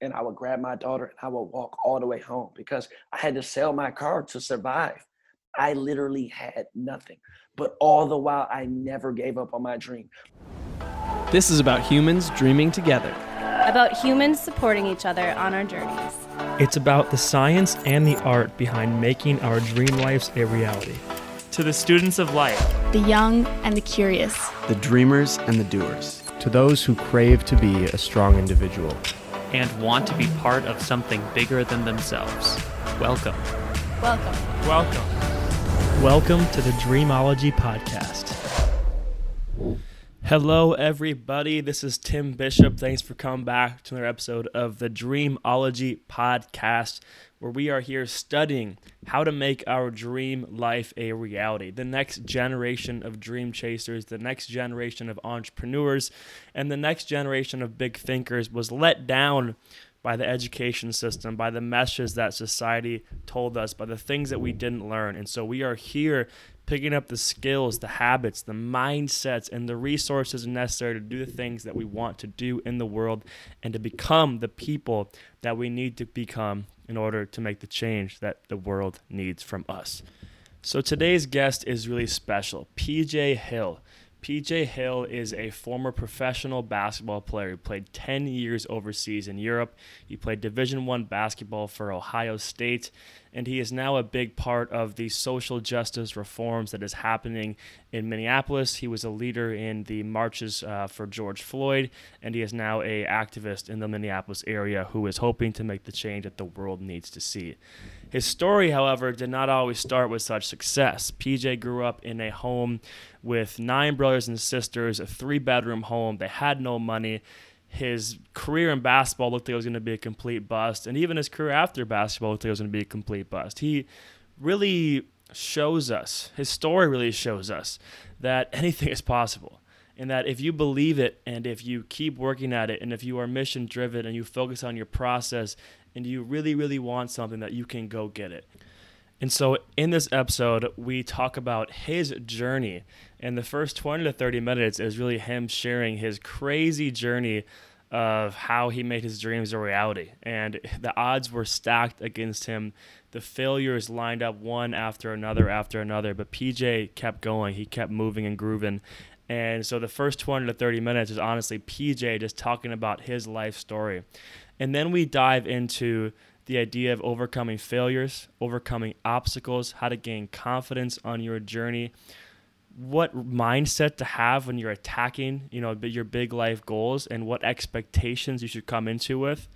and I would grab my daughter and I would walk all the way home because I had to sell my car to survive. I literally had nothing. But all the while, I never gave up on my dream. This is about humans dreaming together. About humans supporting each other on our journeys. It's about the science and the art behind making our dream lives a reality. To the students of life, the young and the curious, the dreamers and the doers, to those who crave to be a strong individual and want to be part of something bigger than themselves. Welcome. Welcome. Welcome. Welcome to the Dreamology Podcast. Hello, everybody. This is Tim Bishop. Thanks for coming back to another episode of the Dreamology Podcast, where we are here studying how to make our dream life a reality. The next generation of dream chasers, the next generation of entrepreneurs, and the next generation of big thinkers was let down by the education system, by the messages that society told us, by the things that we didn't learn. And so we are here picking up the skills, the habits, the mindsets, and the resources necessary to do the things that we want to do in the world and to become the people that we need to become in order to make the change that the world needs from us. So today's guest is really special, PJ Hill. PJ Hill is a former professional basketball player who played 10 years overseas in Europe. He played Division 1 basketball for Ohio State and he is now a big part of the social justice reforms that is happening in Minneapolis. He was a leader in the marches uh, for George Floyd, and he is now a activist in the Minneapolis area who is hoping to make the change that the world needs to see. His story, however, did not always start with such success. PJ grew up in a home with nine brothers and sisters, a three bedroom home. They had no money his career in basketball looked like it was going to be a complete bust, and even his career after basketball looked like it was going to be a complete bust. He really shows us, his story really shows us that anything is possible. And that if you believe it and if you keep working at it and if you are mission driven and you focus on your process and you really, really want something, that you can go get it. And so in this episode, we talk about his journey. And the first 20 to 30 minutes is really him sharing his crazy journey of how he made his dreams a reality. And the odds were stacked against him. The failures lined up one after another after another. But PJ kept going, he kept moving and grooving. And so the first 20 to 30 minutes is honestly PJ just talking about his life story. And then we dive into the idea of overcoming failures, overcoming obstacles, how to gain confidence on your journey, what mindset to have when you're attacking, you know, your big life goals and what expectations you should come into with.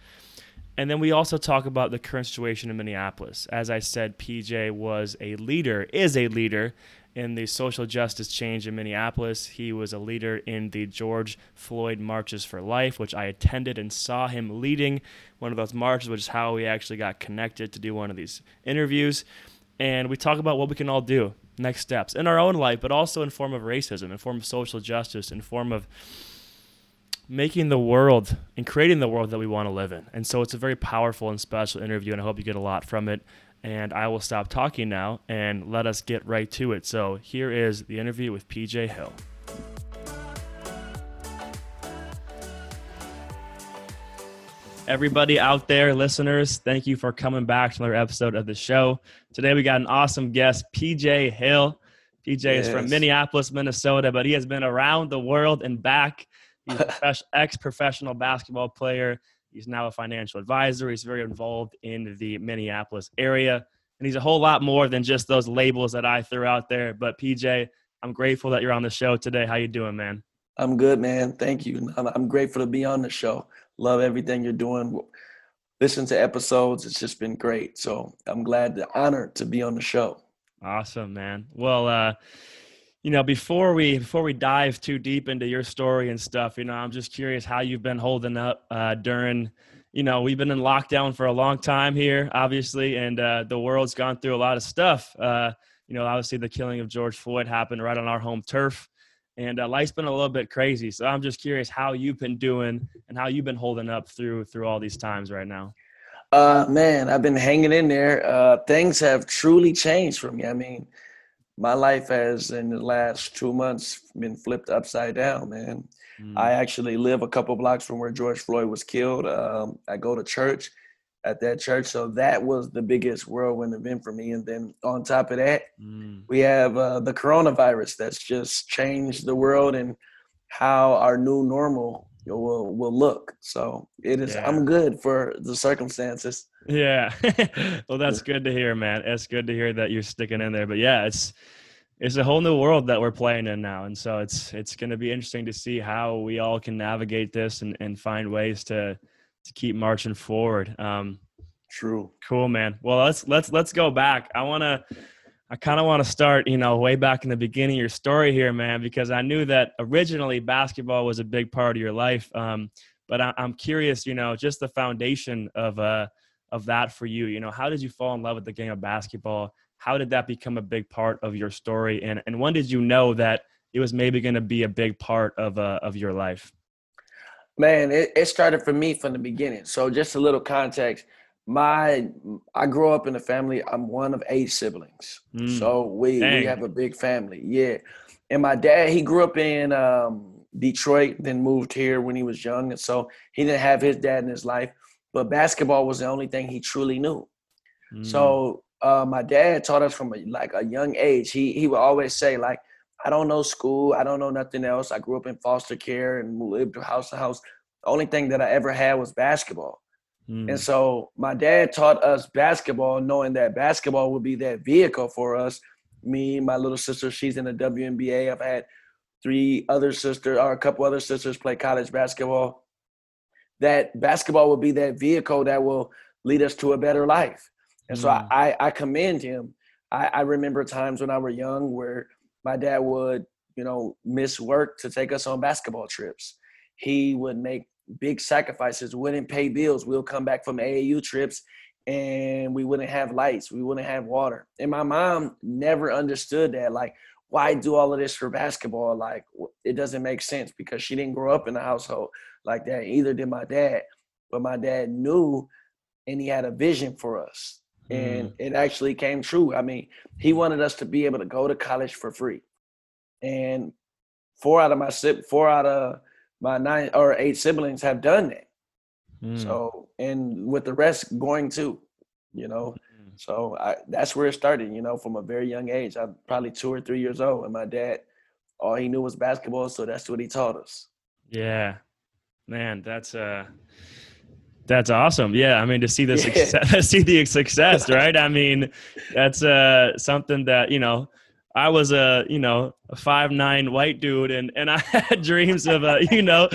And then we also talk about the current situation in Minneapolis. As I said, PJ was a leader, is a leader in the social justice change in Minneapolis. He was a leader in the George Floyd Marches for Life, which I attended and saw him leading one of those marches, which is how we actually got connected to do one of these interviews. And we talk about what we can all do, next steps in our own life, but also in form of racism, in form of social justice, in form of making the world and creating the world that we want to live in. And so it's a very powerful and special interview, and I hope you get a lot from it and I will stop talking now and let us get right to it. So here is the interview with PJ Hill. Everybody out there, listeners, thank you for coming back to another episode of the show. Today we got an awesome guest, PJ Hill. PJ yes. is from Minneapolis, Minnesota, but he has been around the world and back. He's an ex professional basketball player, He's now a financial advisor. He's very involved in the Minneapolis area. And he's a whole lot more than just those labels that I threw out there. But PJ, I'm grateful that you're on the show today. How you doing, man? I'm good, man. Thank you. I'm, I'm grateful to be on the show. Love everything you're doing. Listen to episodes. It's just been great. So I'm glad, the honor to be on the show. Awesome, man. Well, uh, you know before we before we dive too deep into your story and stuff you know i'm just curious how you've been holding up uh, during you know we've been in lockdown for a long time here obviously and uh, the world's gone through a lot of stuff. Uh, you know obviously the killing of george floyd happened right on our home turf and uh, life's been a little bit crazy. So i'm just curious how you've been doing and how you've been holding up through through all these times right now. Uh man i've been hanging in there. Uh things have truly changed for me. I mean my life has in the last two months been flipped upside down, man. Mm. I actually live a couple blocks from where George Floyd was killed. Um, I go to church at that church, so that was the biggest whirlwind event for me. And then on top of that, mm. we have uh, the coronavirus that's just changed the world and how our new normal will will look. So it is. Yeah. I'm good for the circumstances. Yeah. well, that's good to hear, man. It's good to hear that you're sticking in there. But yeah, it's it's a whole new world that we're playing in now, and so it's it's going to be interesting to see how we all can navigate this and and find ways to to keep marching forward. Um, True. Cool, man. Well, let's let's let's go back. I want to I kind of want to start, you know, way back in the beginning of your story here, man, because I knew that originally basketball was a big part of your life. Um, but I, am curious, you know, just the foundation of uh of that for you. You know, how did you fall in love with the game of basketball? How did that become a big part of your story? And and when did you know that it was maybe going to be a big part of uh, of your life? Man, it, it started for me from the beginning. So just a little context my I grew up in a family. I'm one of eight siblings, mm. so we Dang. we have a big family. Yeah, and my dad he grew up in um, Detroit, then moved here when he was young, and so he didn't have his dad in his life. But basketball was the only thing he truly knew. Mm. So uh, my dad taught us from a, like a young age. He he would always say like, I don't know school, I don't know nothing else. I grew up in foster care and lived house to house. The only thing that I ever had was basketball. Mm. And so my dad taught us basketball, knowing that basketball would be that vehicle for us. Me, my little sister, she's in the WNBA. I've had three other sisters or a couple other sisters play college basketball. That basketball will be that vehicle that will lead us to a better life. And mm. so I, I commend him. I, I remember times when I was young where my dad would, you know, miss work to take us on basketball trips. He would make big sacrifices, wouldn't pay bills. We'll come back from AAU trips and we wouldn't have lights, we wouldn't have water. And my mom never understood that. Like, why do all of this for basketball? Like, it doesn't make sense because she didn't grow up in a household like that. Either did my dad. But my dad knew and he had a vision for us. And mm. it actually came true. I mean, he wanted us to be able to go to college for free. And four out of my four out of my nine or eight siblings have done that. Mm. So, and with the rest going too, you know. Mm. So I, that's where it started, you know, from a very young age. I'm probably two or three years old, and my dad, all he knew was basketball, so that's what he taught us. Yeah, man, that's uh, that's awesome. Yeah, I mean to see the yeah. success, see the success, right? I mean, that's uh something that you know I was a you know a five nine white dude, and and I had dreams of uh, you know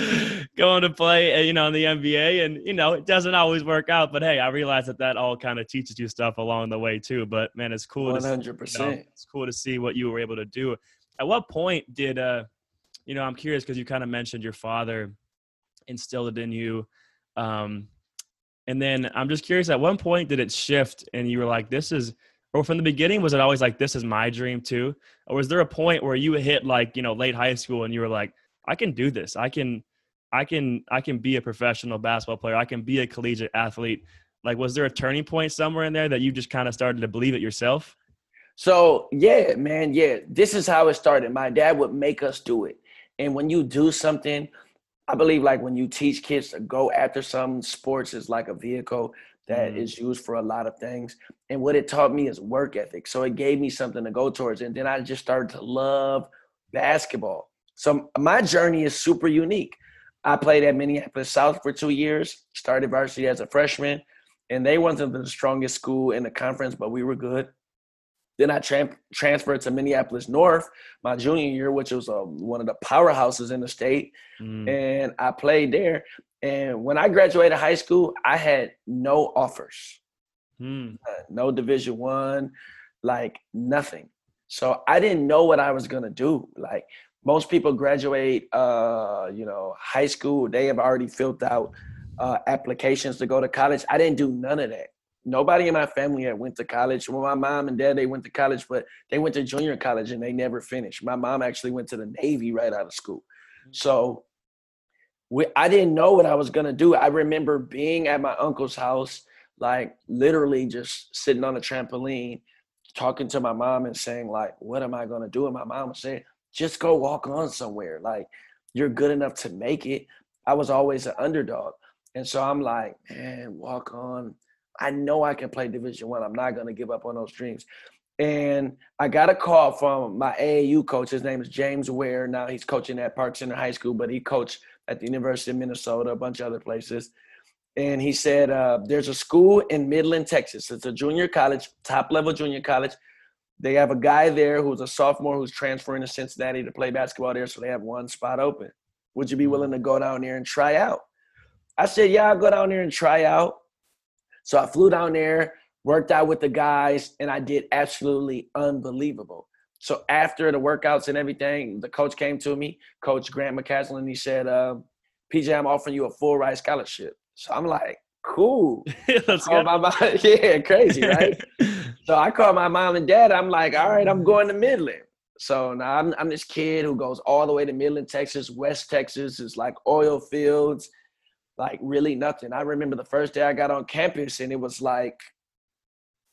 going to play uh, you know in the NBA, and you know it doesn't always work out. But hey, I realize that that all kind of teaches you stuff along the way too. But man, it's cool. One hundred percent. It's cool to see what you were able to do. At what point did uh, you know? I'm curious because you kind of mentioned your father instilled it in you. Um, and then I'm just curious, at one point did it shift and you were like, this is or from the beginning was it always like this is my dream too? Or was there a point where you hit like you know late high school and you were like i can do this. I can i can i can be a professional basketball player. I can be a collegiate athlete. Like was there a turning point somewhere in there that you just kind of started to believe it yourself? So yeah man yeah. This is how it started. My dad would make us do it. And when you do something i believe like when you teach kids to go after some sports is like a vehicle that mm. is used for a lot of things. And what it taught me is work ethic. So it gave me something to go towards. And then I just started to love basketball. So my journey is super unique. I played at Minneapolis South for two years, started varsity as a freshman, and they wasn't the strongest school in the conference, but we were good. Then I tra- transferred to Minneapolis North my junior year, which was uh, one of the powerhouses in the state, mm. and I played there. And when I graduated high school, I had no offers, hmm. uh, no Division One, like nothing. So I didn't know what I was gonna do. Like most people graduate, uh, you know, high school, they have already filled out uh, applications to go to college. I didn't do none of that. Nobody in my family had went to college. Well, my mom and dad they went to college, but they went to junior college and they never finished. My mom actually went to the Navy right out of school. Hmm. So we, I didn't know what I was gonna do. I remember being at my uncle's house, like literally just sitting on a trampoline, talking to my mom and saying like, "What am I gonna do?" And my mom was saying, "Just go walk on somewhere." Like, you're good enough to make it. I was always an underdog. And so I'm like, man, walk on. I know I can play Division One. I'm not gonna give up on those dreams. And I got a call from my AAU coach. His name is James Ware. Now he's coaching at Park Center High School, but he coached at the University of Minnesota, a bunch of other places. And he said, uh, There's a school in Midland, Texas. It's a junior college, top level junior college. They have a guy there who's a sophomore who's transferring to Cincinnati to play basketball there. So they have one spot open. Would you be willing to go down there and try out? I said, Yeah, I'll go down there and try out. So I flew down there, worked out with the guys, and I did absolutely unbelievable. So after the workouts and everything, the coach came to me, Coach Grant McCasland, he said, uh, PJ, I'm offering you a full ride scholarship. So I'm like, cool. Let's go. My mom, yeah, crazy, right? so I called my mom and dad. I'm like, all right, I'm going to Midland. So now I'm, I'm this kid who goes all the way to Midland, Texas, West Texas. It's like oil fields, like really nothing. I remember the first day I got on campus and it was like,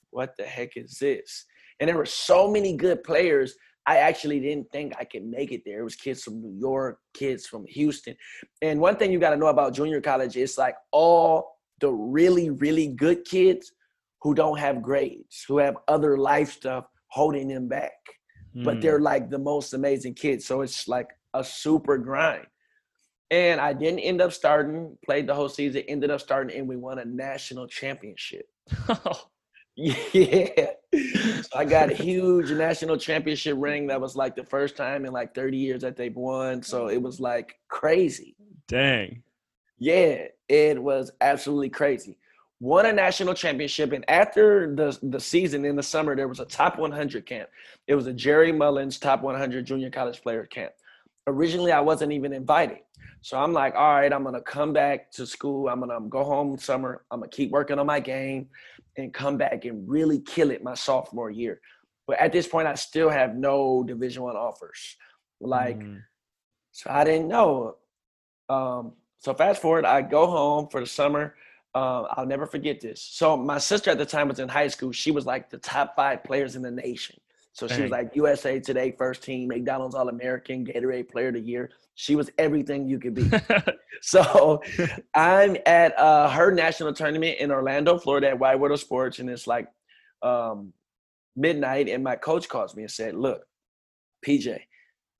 what the heck is this? And there were so many good players. I actually didn't think I could make it there. It was kids from New York, kids from Houston. And one thing you got to know about junior college is like all the really, really good kids who don't have grades, who have other life stuff holding them back. Mm. But they're like the most amazing kids. So it's like a super grind. And I didn't end up starting, played the whole season, ended up starting, and we won a national championship. Yeah. So I got a huge national championship ring that was like the first time in like 30 years that they've won. So it was like crazy. Dang. Yeah, it was absolutely crazy. Won a national championship, and after the the season in the summer, there was a top 100 camp. It was a Jerry Mullins top 100 junior college player camp. Originally, I wasn't even invited, so I'm like, all right, I'm gonna come back to school. I'm gonna go home summer. I'm gonna keep working on my game and come back and really kill it my sophomore year. But at this point, I still have no Division One offers. Like, mm. so I didn't know. Um, so fast forward, I go home for the summer. Uh, I'll never forget this. So my sister at the time was in high school. She was like the top five players in the nation. So she was like USA Today first team, McDonald's All American, Gatorade Player of the Year. She was everything you could be. so I'm at uh, her national tournament in Orlando, Florida at Wide World of Sports, and it's like um, midnight, and my coach calls me and said, "Look, PJ,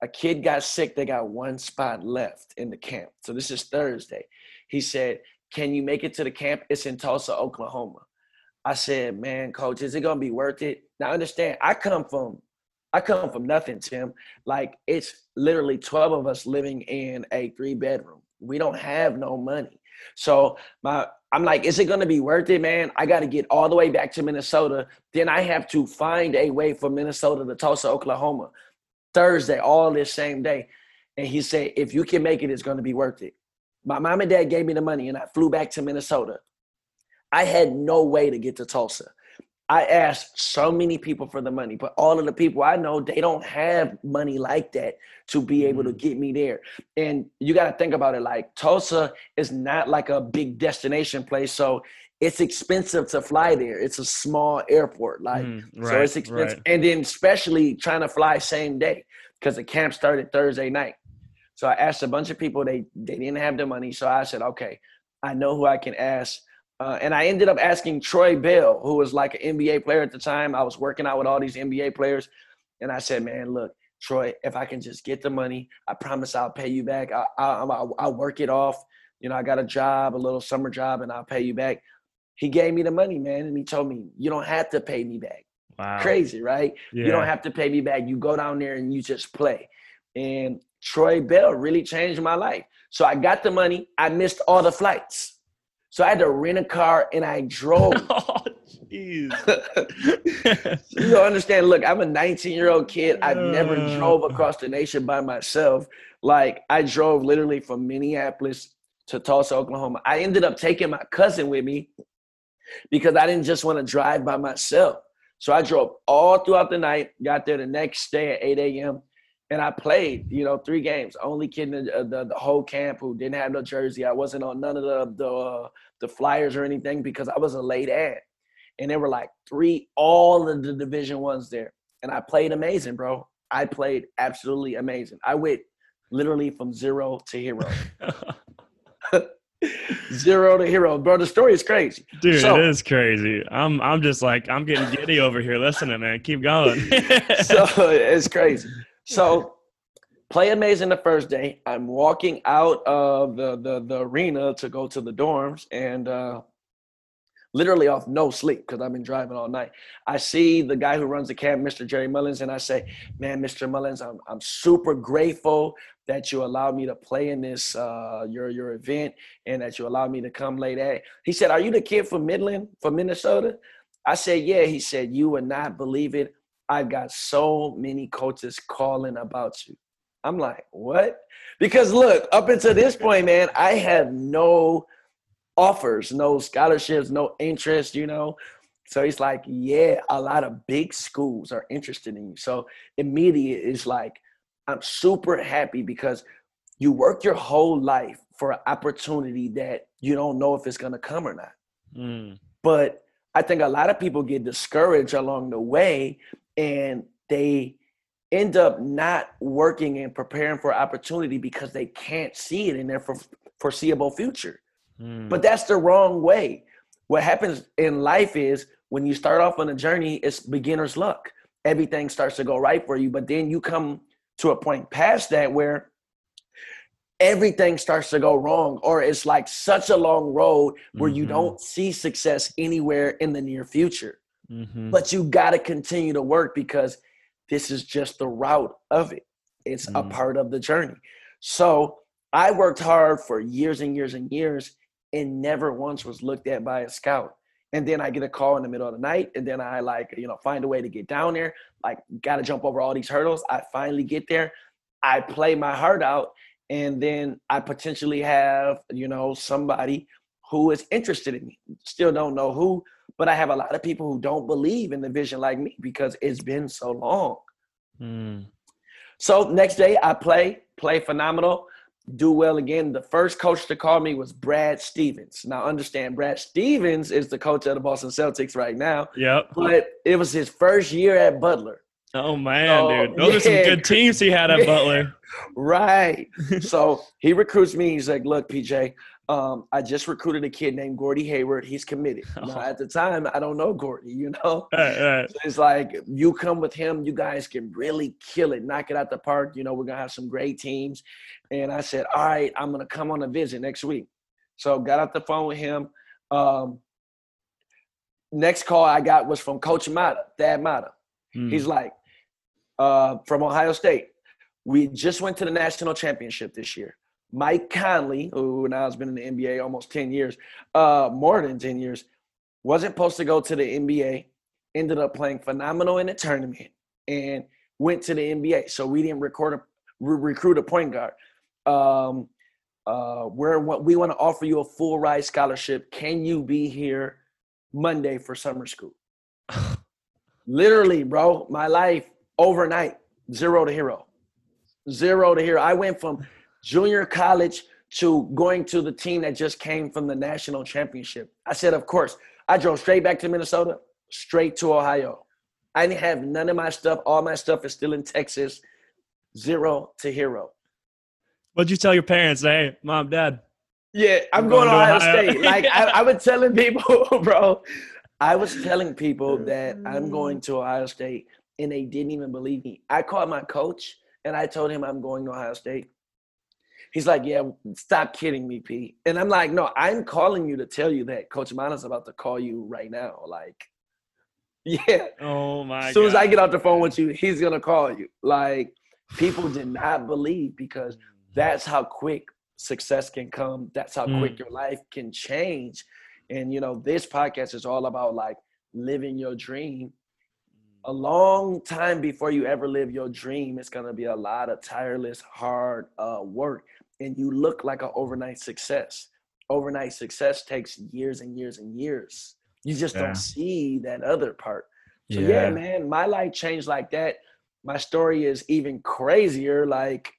a kid got sick. They got one spot left in the camp. So this is Thursday. He said, Can you make it to the camp? It's in Tulsa, Oklahoma. I said, Man, coach, is it gonna be worth it? Now understand, I come from I come from nothing, Tim. Like it's literally 12 of us living in a three bedroom. We don't have no money. So my I'm like, is it gonna be worth it, man? I gotta get all the way back to Minnesota. Then I have to find a way from Minnesota to Tulsa, Oklahoma. Thursday, all this same day. And he said, if you can make it, it's to be worth it. My mom and dad gave me the money and I flew back to Minnesota. I had no way to get to Tulsa. I asked so many people for the money, but all of the people I know, they don't have money like that to be able to mm. get me there. And you got to think about it like Tulsa is not like a big destination place. So it's expensive to fly there. It's a small airport, like mm, right, so it's expensive. Right. And then especially trying to fly same day because the camp started Thursday night. So I asked a bunch of people. They they didn't have the money, so I said, okay, I know who I can ask. Uh, and I ended up asking Troy Bell, who was like an NBA player at the time. I was working out with all these NBA players, and I said, man, look, Troy, if I can just get the money, I promise I'll pay you back. I, I, I'll, I'll work it off. You know, I got a job, a little summer job, and I'll pay you back he gave me the money, man, and he told me, you don't have to pay me back. Wow. Crazy, right? Yeah. You don't have to pay me back. You go down there and you just play. And Troy Bell really changed my life. So I got the money. I missed all the flights. So I had to rent a car and I drove. oh, jeez. you don't understand. Look, I'm a 19 year old kid. I've never drove across the nation by myself. Like I drove literally from Minneapolis to Tulsa, Oklahoma. I ended up taking my cousin with me because I didn't just want to drive by myself. So I drove all throughout the night, got there the next day at 8 a.m. And I played, you know, three games. Only kid in the, the, the whole camp who didn't have no jersey. I wasn't on none of the the, uh, the flyers or anything because I was a late ad. And there were like three, all of the Division ones there. And I played amazing, bro. I played absolutely amazing. I went literally from zero to hero. zero to hero, bro. The story is crazy, dude. So, it is crazy. I'm I'm just like I'm getting giddy over here listening, man. Keep going. so it's crazy. So play amazing the first day. I'm walking out of the the, the arena to go to the dorms, and uh, literally off no sleep because I've been driving all night. I see the guy who runs the camp, Mr. Jerry Mullins, and I say, "Man, Mr. Mullins, I'm I'm super grateful that you allowed me to play in this uh, your your event and that you allowed me to come late that." He said, "Are you the kid from Midland, from Minnesota?" I said, "Yeah." He said, "You would not believe it. I've got so many coaches calling about you." I'm like, "What?" Because look, up until this point, man, I have no offers, no scholarships, no interest, you know. So he's like, yeah, a lot of big schools are interested in you. So immediate is like, I'm super happy because you work your whole life for an opportunity that you don't know if it's gonna come or not. Mm. But I think a lot of people get discouraged along the way and they end up not working and preparing for opportunity because they can't see it in their foreseeable future. Mm. But that's the wrong way. What happens in life is when you start off on a journey, it's beginner's luck. Everything starts to go right for you, but then you come to a point past that where everything starts to go wrong, or it's like such a long road where mm-hmm. you don't see success anywhere in the near future. Mm-hmm. But you got to continue to work because this is just the route of it. It's mm. a part of the journey. So I worked hard for years and years and years and never once was looked at by a scout. And then I get a call in the middle of the night, and then I like, you know, find a way to get down there. Like, got to jump over all these hurdles. I finally get there. I play my heart out, and then I potentially have, you know, somebody who is interested in me. Still don't know who, but I have a lot of people who don't believe in the vision like me because it's been so long. Mm. So next day I play, play phenomenal do well again. The first coach to call me was Brad Stevens. Now, understand, Brad Stevens is the coach of the Boston Celtics right now. Yep. But it was his first year at Butler. Oh man, so, dude, those yeah, are some good teams he had at Butler. Right. so he recruits me. He's like, "Look, PJ, um, I just recruited a kid named Gordy Hayward. He's committed. Now, at the time, I don't know Gordy, you know? Right, right. So it's like, you come with him, you guys can really kill it, knock it out the park. You know, we're going to have some great teams. And I said, all right, I'm going to come on a visit next week. So got off the phone with him. Um, next call I got was from Coach Matta, Thad Matta. Mm. He's like, uh, from Ohio State. We just went to the national championship this year. Mike Conley, who now has been in the NBA almost 10 years, uh, more than 10 years, wasn't supposed to go to the NBA, ended up playing phenomenal in the tournament and went to the NBA. So we didn't record a, recruit a point guard. Um, uh, we're, we want to offer you a full ride scholarship. Can you be here Monday for summer school? Literally, bro, my life overnight, zero to hero. Zero to hero. I went from junior college to going to the team that just came from the national championship. I said, of course. I drove straight back to Minnesota, straight to Ohio. I didn't have none of my stuff. All my stuff is still in Texas, zero to hero. What'd you tell your parents? Hey, mom, dad. Yeah, I'm, I'm going, going, to Ohio, Ohio. State. like I, I was telling people, bro. I was telling people that I'm going to Ohio State, and they didn't even believe me. I called my coach and I told him I'm going to Ohio State. He's like, yeah, stop kidding me, Pete. And I'm like, no, I'm calling you to tell you that Coach Matta's about to call you right now. Like, yeah. Oh my. As soon God. as I get off the phone with you, he's gonna call you. Like, people did not believe because that's how quick success can come. That's how mm. quick your life can change. And you know, this podcast is all about like living your dream. A long time before you ever live your dream, it's gonna be a lot of tireless, hard uh, work and you look like an overnight success. Overnight success takes years and years and years. You just yeah. don't see that other part. So yeah. yeah, man, my life changed like that. My story is even crazier. Like,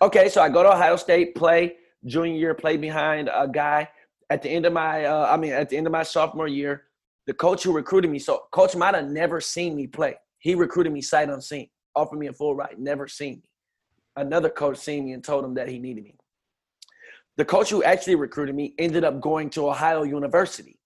okay, so I go to Ohio State, play junior year, play behind a guy. At the end of my, uh, I mean, at the end of my sophomore year, the coach who recruited me. So Coach might have never seen me play. He recruited me sight unseen, offered me a full ride, never seen me. another coach seen me and told him that he needed me. The coach who actually recruited me ended up going to Ohio University.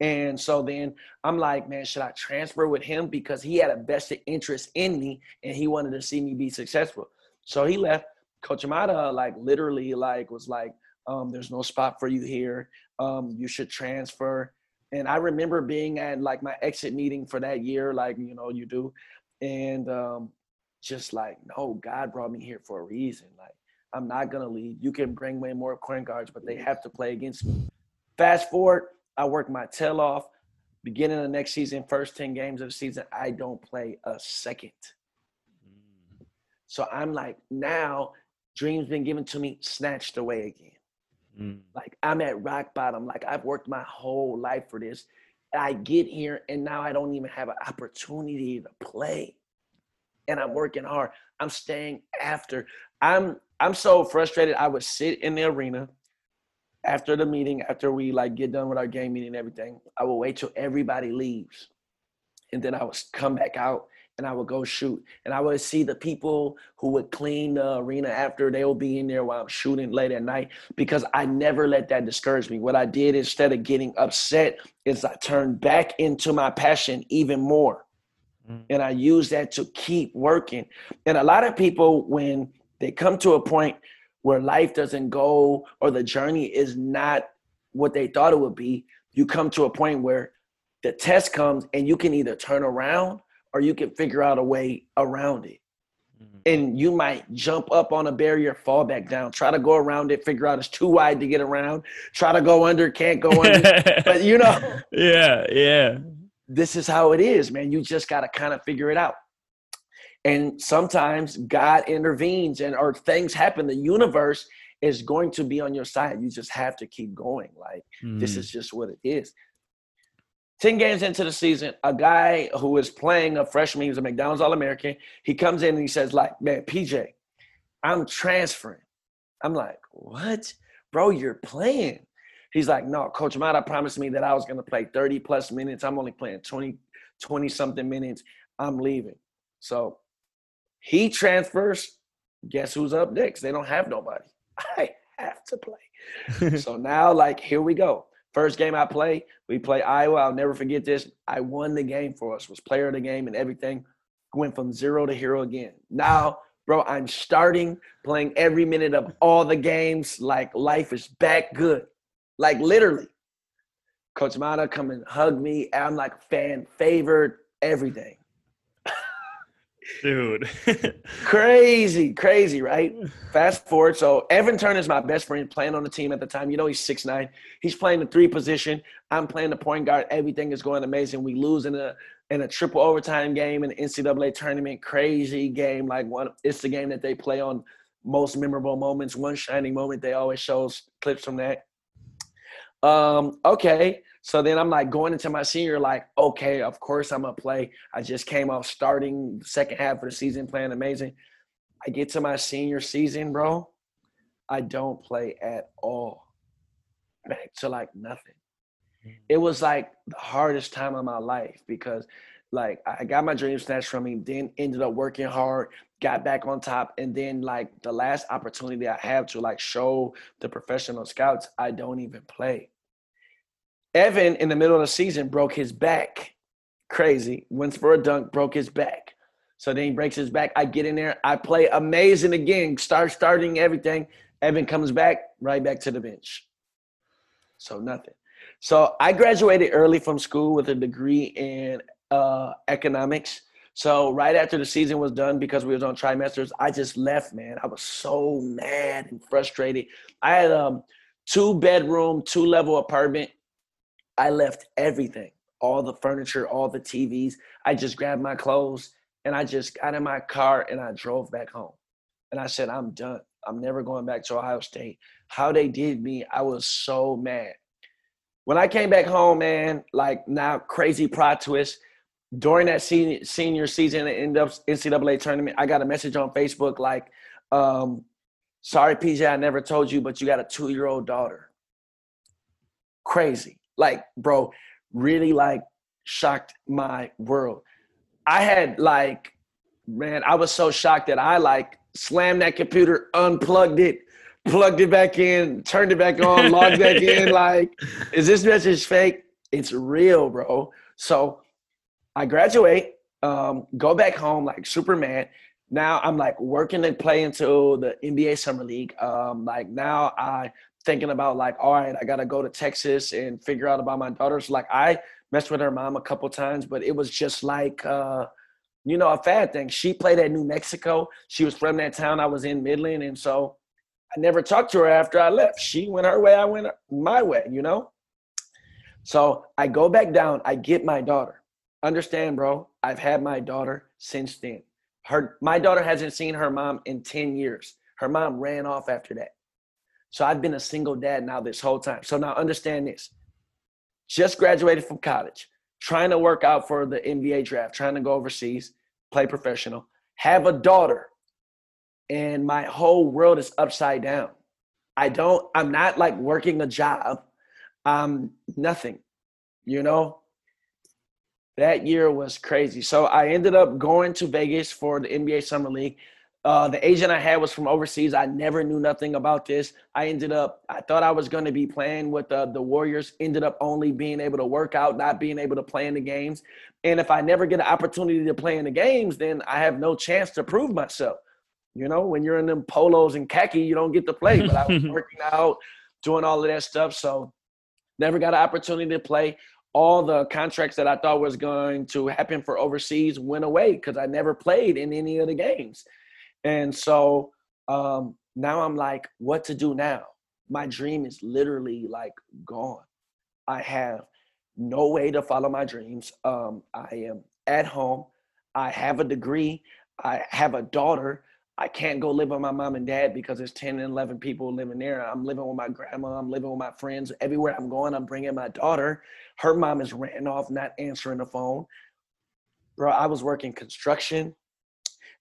And so then I'm like, man, should I transfer with him because he had a vested interest in me and he wanted to see me be successful. So he left. Coach Matta like literally like was like, um, there's no spot for you here. Um, you should transfer. And I remember being at like my exit meeting for that year, like you know you do, and um, just like, no, God brought me here for a reason. Like I'm not gonna leave. You can bring way more point guards, but they have to play against me. Fast forward, I work my tail off. Beginning of next season, first 10 games of the season, I don't play a second. So I'm like, now dreams been given to me, snatched away again. Mm. Like I'm at rock bottom. Like I've worked my whole life for this. I get here and now I don't even have an opportunity to play. And I'm working hard. I'm staying after. I'm I'm so frustrated. I would sit in the arena after the meeting, after we like get done with our game meeting and everything, I will wait till everybody leaves. And then I would come back out and I would go shoot. And I would see the people who would clean the arena after they will be in there while I'm shooting late at night because I never let that discourage me. What I did instead of getting upset is I turned back into my passion even more. Mm. And I use that to keep working. And a lot of people, when they come to a point where life doesn't go or the journey is not what they thought it would be, you come to a point where the test comes and you can either turn around or you can figure out a way around it. Mm-hmm. And you might jump up on a barrier, fall back down, try to go around it, figure out it's too wide to get around, try to go under, can't go under. but you know, yeah, yeah. This is how it is, man. You just got to kind of figure it out and sometimes god intervenes and or things happen the universe is going to be on your side. You just have to keep going. Like mm. this is just what it is. 10 games into the season a guy who is playing a freshman he's a mcdonald's all-american he comes in and he says like man pj i'm transferring. I'm like what? Bro you're playing? He's like no coach matta promised me that i was going to play 30 plus minutes. I'm only playing 20 20 something minutes. I'm leaving. So he transfers. Guess who's up next? They don't have nobody. I have to play. so now, like, here we go. First game I play, we play Iowa. I'll never forget this. I won the game for us, was player of the game and everything. Went from zero to hero again. Now, bro, I'm starting playing every minute of all the games. Like life is back good. Like literally. Coach Matta come and hug me. I'm like fan favorite, everything. Dude. crazy, crazy, right? Fast forward. So Evan Turner is my best friend playing on the team at the time. You know, he's six nine. He's playing the three position. I'm playing the point guard. Everything is going amazing. We lose in a in a triple overtime game in the NCAA tournament. Crazy game. Like one it's the game that they play on most memorable moments. One shining moment. They always shows clips from that. Um, okay. So then I'm like going into my senior, like, okay, of course I'm gonna play. I just came off starting the second half of the season playing amazing. I get to my senior season, bro. I don't play at all. Back to like nothing. Mm. It was like the hardest time of my life because like I got my dreams snatched from me, then ended up working hard, got back on top, and then like the last opportunity I have to like show the professional scouts, I don't even play. Evan in the middle of the season broke his back. Crazy. Went for a dunk, broke his back. So then he breaks his back. I get in there. I play amazing again. Start starting everything. Evan comes back, right back to the bench. So nothing. So I graduated early from school with a degree in uh, economics. So right after the season was done, because we was on trimesters, I just left, man. I was so mad and frustrated. I had um two bedroom, two level apartment I left everything, all the furniture, all the TVs. I just grabbed my clothes and I just got in my car and I drove back home. And I said, I'm done. I'm never going back to Ohio State. How they did me, I was so mad. When I came back home, man, like now crazy plot twist. During that senior, senior season in the NCAA tournament, I got a message on Facebook like, um, sorry, PJ, I never told you, but you got a two year old daughter. Crazy like bro really like shocked my world i had like man i was so shocked that i like slammed that computer, unplugged it, plugged it back in, turned it back on, logged back in. Like, is this message fake? It's real, bro. So I graduate, um, go back home like Superman. Now I'm like working and playing until the NBA Summer League. Um, like now I thinking about like, all right, I gotta go to Texas and figure out about my daughters. Like I messed with her mom a couple times, but it was just like uh, you know, a fad thing. She played at New Mexico. She was from that town I was in Midland. And so I never talked to her after I left. She went her way, I went my way, you know? So I go back down, I get my daughter. Understand, bro, I've had my daughter since then. Her my daughter hasn't seen her mom in 10 years. Her mom ran off after that. So I've been a single dad now this whole time. So now understand this. Just graduated from college, trying to work out for the NBA draft, trying to go overseas, play professional, have a daughter, and my whole world is upside down. I don't, I'm not like working a job. Um, nothing, you know? That year was crazy. So I ended up going to Vegas for the NBA Summer League. Uh, the agent I had was from overseas. I never knew nothing about this. I ended up, I thought I was going to be playing with uh, the Warriors, ended up only being able to work out, not being able to play in the games. And if I never get an opportunity to play in the games, then I have no chance to prove myself. You know, when you're in them polos and khaki, you don't get to play. But I was working out, doing all of that stuff. So never got an opportunity to play. All the contracts that I thought was going to happen for overseas went away because I never played in any of the games. And so um, now I'm like, what to do now? My dream is literally like gone. I have no way to follow my dreams. Um, I am at home. I have a degree. I have a daughter. I can't go live with my mom and dad because there's 10 and 11 people living there. I'm living with my grandma. I'm living with my friends. Everywhere I'm going, I'm bringing my daughter. Her mom is ran off, not answering the phone. Bro, I was working construction.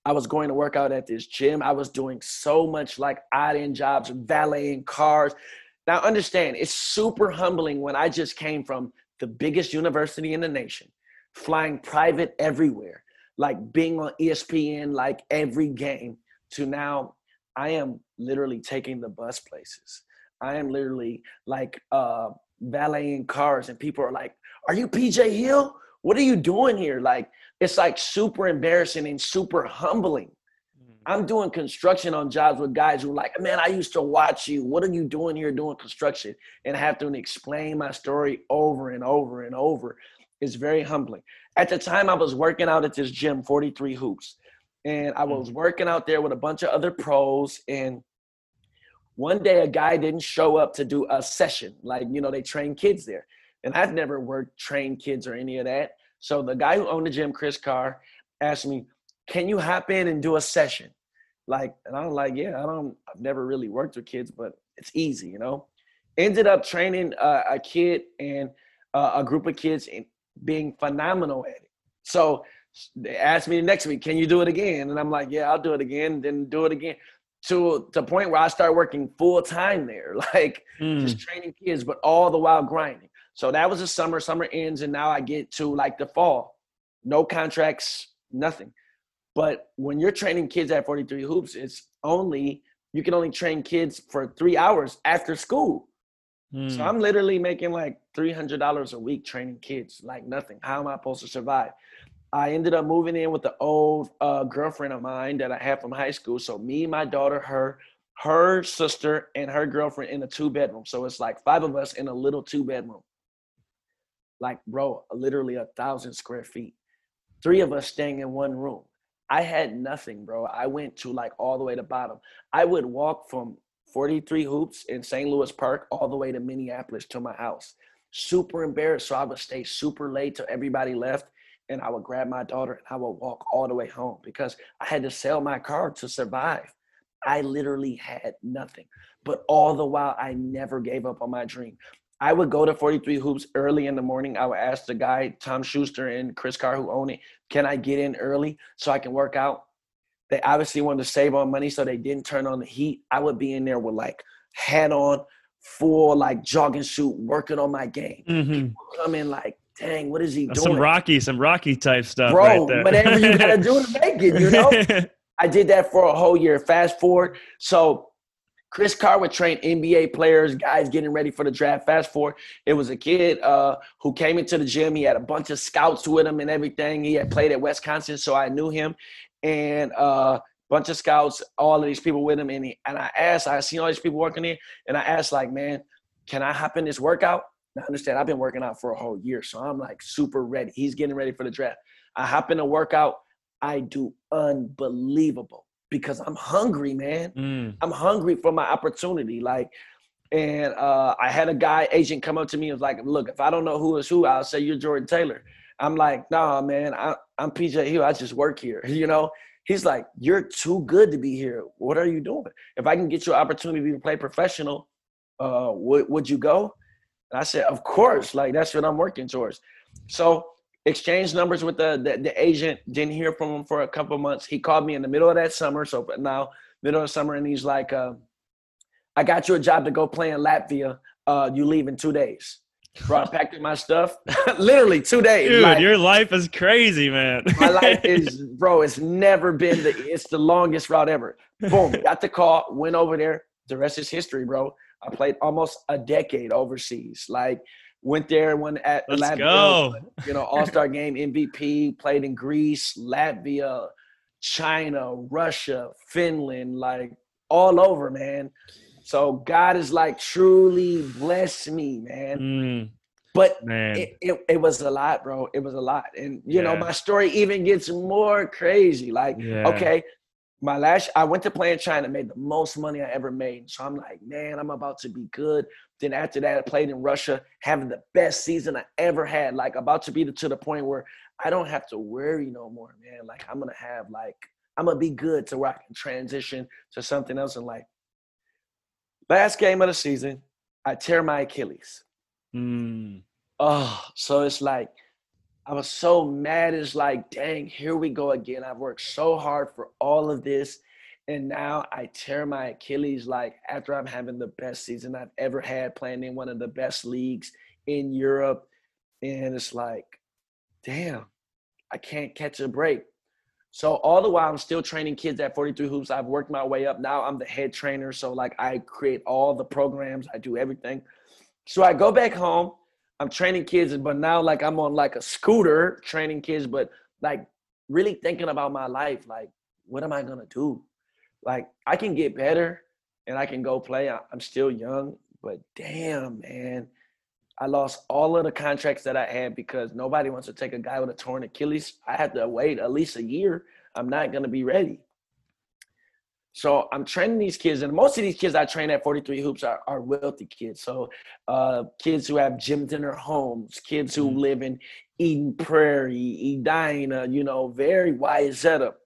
I was going to work out at this gym. I was doing so much like odd end jobs, valeting cars. Now, understand, it's super humbling when I just came from the biggest university in the nation, flying private everywhere, like being on ESPN like every game, to now I am literally taking the bus places. I am literally like uh, valeting cars, and people are like, Are you PJ Hill? What are you doing here? Like, it's like super embarrassing and super humbling. Mm. I'm doing construction on jobs with guys who are like, man, I used to watch you. What are you doing here doing construction? And I have to explain my story over and over and over. It's very humbling. At the time, I was working out at this gym, 43 Hoops. And I was mm. working out there with a bunch of other pros. And one day, a guy didn't show up to do a session. Like, you know, they train kids there. And I've never worked, trained kids or any of that. So the guy who owned the gym, Chris Carr, asked me, "Can you hop in and do a session?" Like, and I was like, "Yeah, I don't. I've never really worked with kids, but it's easy, you know." Ended up training uh, a kid and uh, a group of kids and being phenomenal at it. So they asked me next week, "Can you do it again?" And I'm like, "Yeah, I'll do it again." Then do it again to the point where I started working full time there, like mm. just training kids, but all the while grinding. So that was the summer. Summer ends, and now I get to like the fall. No contracts, nothing. But when you're training kids at 43 Hoops, it's only you can only train kids for three hours after school. Mm. So hmm. I'm literally making like $300 a week training kids, like nothing. How am I supposed to survive? I ended up moving in with the old uh, girlfriend of mine that I had from high school. So me, my daughter, her, her sister, and her girlfriend in a two bedroom. So it's like five of us in a little two bedroom like bro, literally a thousand square feet. Three of us staying in one room. I had nothing, bro. I went to like all the way to bottom. I would walk from 43 hoops in St. Louis Park all the way to Minneapolis to my house. Super embarrassed. So I would stay super late till everybody left and I would grab my daughter and I would walk all the way home because I had to sell my car to survive. I literally had nothing. But all the while, I never gave up on my dream. I would go to 43 Hoops early in the morning. I would ask the guy, Tom Schuster and Chris Carr, who own it, can I get in early so I can work out? They obviously wanted to save on money, so they didn't turn on the heat. I would be in there with like hat on, full like jogging suit, working on my game. Mm-hmm. Come in like, dang, what is he doing? Some Rocky, some Rocky type stuff, bro. Right whatever you gotta do to make it, you know. I did that for a whole year. Fast forward, so Chris Carr would train NBA players, guys getting ready for the draft. Fast forward, it was a kid uh, who came into the gym. He had a bunch of scouts with him and everything. He had played at Wisconsin, so I knew him. And a uh, bunch of scouts, all of these people with him. And, he, and I asked, I seen all these people working here, and I asked, like, man, can I hop in this workout? Now, understand, I've been working out for a whole year, so I'm like super ready. He's getting ready for the draft. I hop in a workout. I do unbelievable because I'm hungry, man. Mm. I'm hungry for my opportunity. Like, and uh, I had a guy agent come up to me and was like, "Look, if I don't know who is who, I'll say you're Jordan Taylor." I'm like, "Nah, man, I, I'm PJ Hill. I just work here." You know. He's like, "You're too good to be here. What are you doing? If I can get you an opportunity to play professional, uh, would would you go?" And I said, "Of course. Like that's what I'm working towards." So exchanged numbers with the, the, the agent. Didn't hear from him for a couple months. He called me in the middle of that summer. So now middle of summer, and he's like, uh, "I got you a job to go play in Latvia. Uh, you leave in two days." Bro, I packed my stuff. Literally two days. Dude, like, your life is crazy, man. my life is, bro. It's never been the. It's the longest route ever. Boom, got the call, went over there. The rest is history, bro. I played almost a decade overseas. Like went there went at Let's Latvia, go. you know, All Star Game MVP, played in Greece, Latvia, China, Russia, Finland, like all over, man. So God is like truly bless me, man. Mm, but man. It, it, it, was a lot, bro. It was a lot. And you yeah. know, my story even gets more crazy. Like, yeah. okay, my last I went to play in China, made the most money I ever made. So I'm like, man, I'm about to be good. Then after that, I played in Russia, having the best season I ever had. Like about to be to the point where I don't have to worry no more, man. Like I'm gonna have like I'm gonna be good to where I can transition to something else in life. Last game of the season, I tear my Achilles. Mm. Oh, so it's like I was so mad. It's like, dang, here we go again. I've worked so hard for all of this. And now I tear my Achilles like after I'm having the best season I've ever had playing in one of the best leagues in Europe. And it's like, damn, I can't catch a break. So all the while I'm still training kids at 43 Hoops. I've worked my way up. Now I'm the head trainer. So like I create all the programs, I do everything. So I go back home I'm training kids, but now like I'm on like a scooter training kids, but like really thinking about my life. Like, what am I gonna do? Like, I can get better and I can go play. I'm still young, but damn, man. I lost all of the contracts that I had because nobody wants to take a guy with a torn Achilles. I had to wait at least a year. I'm not gonna be ready. So I'm training these kids, and most of these kids I train at 43 Hoops are, are wealthy kids. So uh, kids who have gyms in their homes, kids who mm-hmm. live in Eden Prairie, Edina, you know, very wide setup.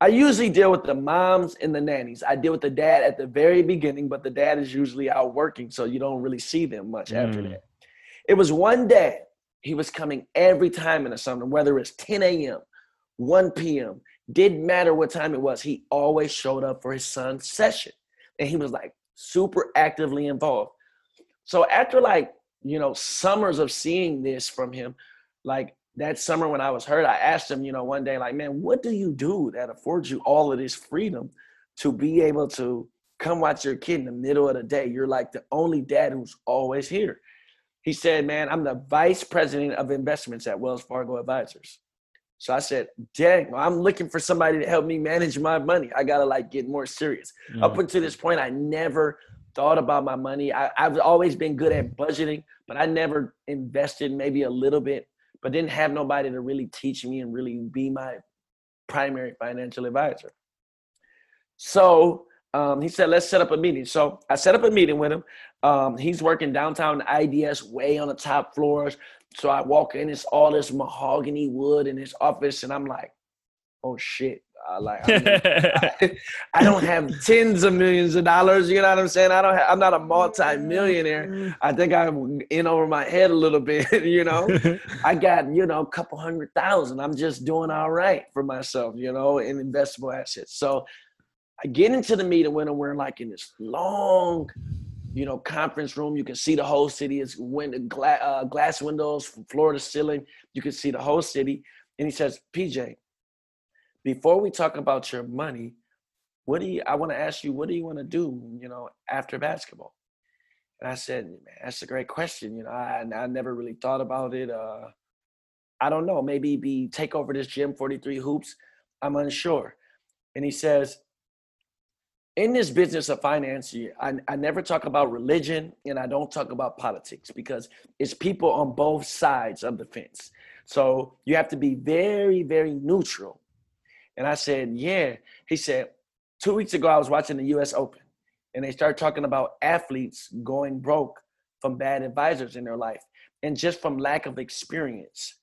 I usually deal with the moms and the nannies. I deal with the dad at the very beginning, but the dad is usually out working, so you don't really see them much mm. after that. It was one dad. He was coming every time in the summer, whether it's 10 a.m., 1 p.m., didn't matter what time it was, he always showed up for his son's session. And he was like super actively involved. So after like, you know, summers of seeing this from him, like that summer when I was hurt, I asked him, you know, one day, like, man, what do you do that affords you all of this freedom to be able to come watch your kid in the middle of the day? You're like the only dad who's always here. He said, man, I'm the vice president of investments at Wells Fargo Advisors. So I said, dang, I'm looking for somebody to help me manage my money. I gotta like get more serious. Mm. Up until this point, I never thought about my money. I, I've always been good at budgeting, but I never invested maybe a little bit, but didn't have nobody to really teach me and really be my primary financial advisor. So um, he said, let's set up a meeting. So I set up a meeting with him. Um, he's working downtown IDS, way on the top floors. So I walk in, it's all this mahogany wood in his office, and I'm like, oh shit. I like I, I, don't have tens of millions of dollars. You know what I'm saying? I don't. Have, I'm not a multi-millionaire. Mm. I think I'm in over my head a little bit. You know, I got you know a couple hundred thousand. I'm just doing all right for myself. You know, in investable assets. So I get into the meeting when we're like in this long you know, conference room. You can see the whole city. It's window, gla- uh, glass windows from floor to ceiling. You can see the whole city. And he says, PJ, before we talk about your money, what do you, I want to ask you, what do you want to do, you know, after basketball? And I said, man, that's a great question. You know, I, I never really thought about it. Uh, I don't know, maybe be take over this gym 43 hoops. I'm unsure. And he says, in this business of finance, I, I never talk about religion and I don't talk about politics because it's people on both sides of the fence. So you have to be very, very neutral. And I said, yeah. He said, two weeks ago, I was watching the US Open and they started talking about athletes going broke from bad advisors in their life and just from lack of experience.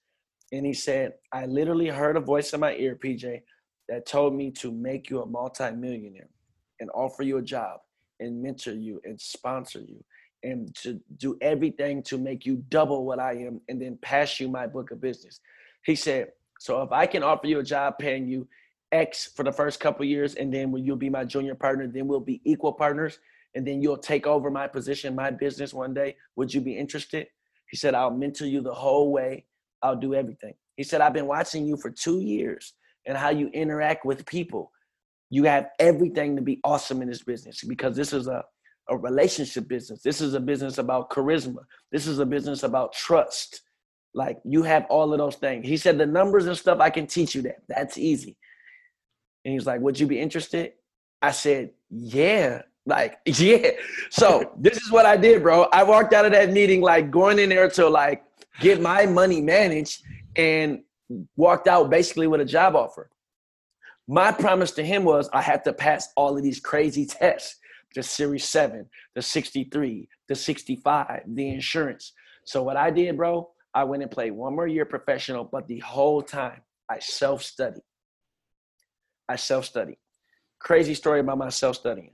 And he said, I literally heard a voice in my ear, PJ, that told me to make you a multimillionaire and offer you a job and mentor you and sponsor you and to do everything to make you double what I am and then pass you my book of business. He said, So if I can offer you a job paying you X for the first couple years, and then when you'll be my junior partner, then we'll be equal partners, and then you'll take over my position, my business one day. Would you be interested? He said, I'll mentor you the whole way. I'll do everything. He said, I've been watching you for two years and how you interact with people. You have everything to be awesome in this business because this is a, a relationship business. This is a business about charisma. This is a business about trust. Like you have all of those things. He said, The numbers and stuff, I can teach you that. That's easy. And he's like, Would you be interested? I said, Yeah. Like, yeah. So this is what I did, bro. I walked out of that meeting like going in there to like get my money managed and walked out basically with a job offer. My promise to him was I had to pass all of these crazy tests the Series 7, the 63, the 65, the insurance. So, what I did, bro, I went and played one more year professional, but the whole time I self studied. I self studied. Crazy story about my self studying.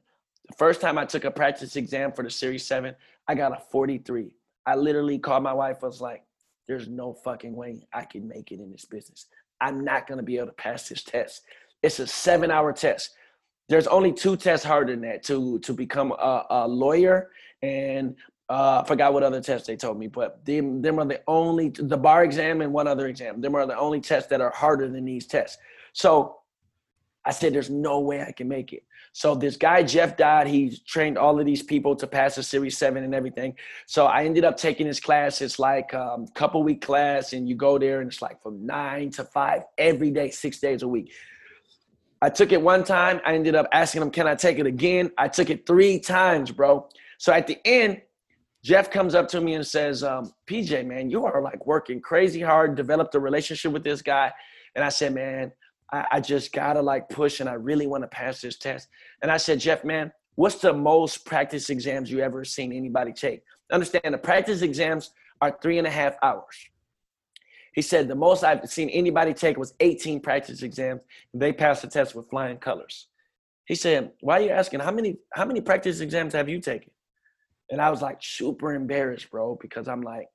The first time I took a practice exam for the Series 7, I got a 43. I literally called my wife, I was like, there's no fucking way I can make it in this business. I'm not going to be able to pass this test. It's a seven hour test. There's only two tests harder than that to, to become a, a lawyer. And uh, I forgot what other tests they told me, but them, them are the only, the bar exam and one other exam. Them are the only tests that are harder than these tests. So I said, there's no way I can make it. So this guy Jeff Dodd, he's trained all of these people to pass the Series Seven and everything. So I ended up taking his class. It's like a um, couple week class, and you go there, and it's like from nine to five every day, six days a week. I took it one time. I ended up asking him, "Can I take it again?" I took it three times, bro. So at the end, Jeff comes up to me and says, um, "PJ, man, you are like working crazy hard, developed a relationship with this guy." And I said, "Man." I, I just gotta like push and I really want to pass this test. And I said, Jeff, man, what's the most practice exams you ever seen anybody take? Understand the practice exams are three and a half hours. He said the most I've seen anybody take was 18 practice exams. And they passed the test with flying colors. He said, "Why are you asking? How many how many practice exams have you taken?" And I was like super embarrassed, bro, because I'm like,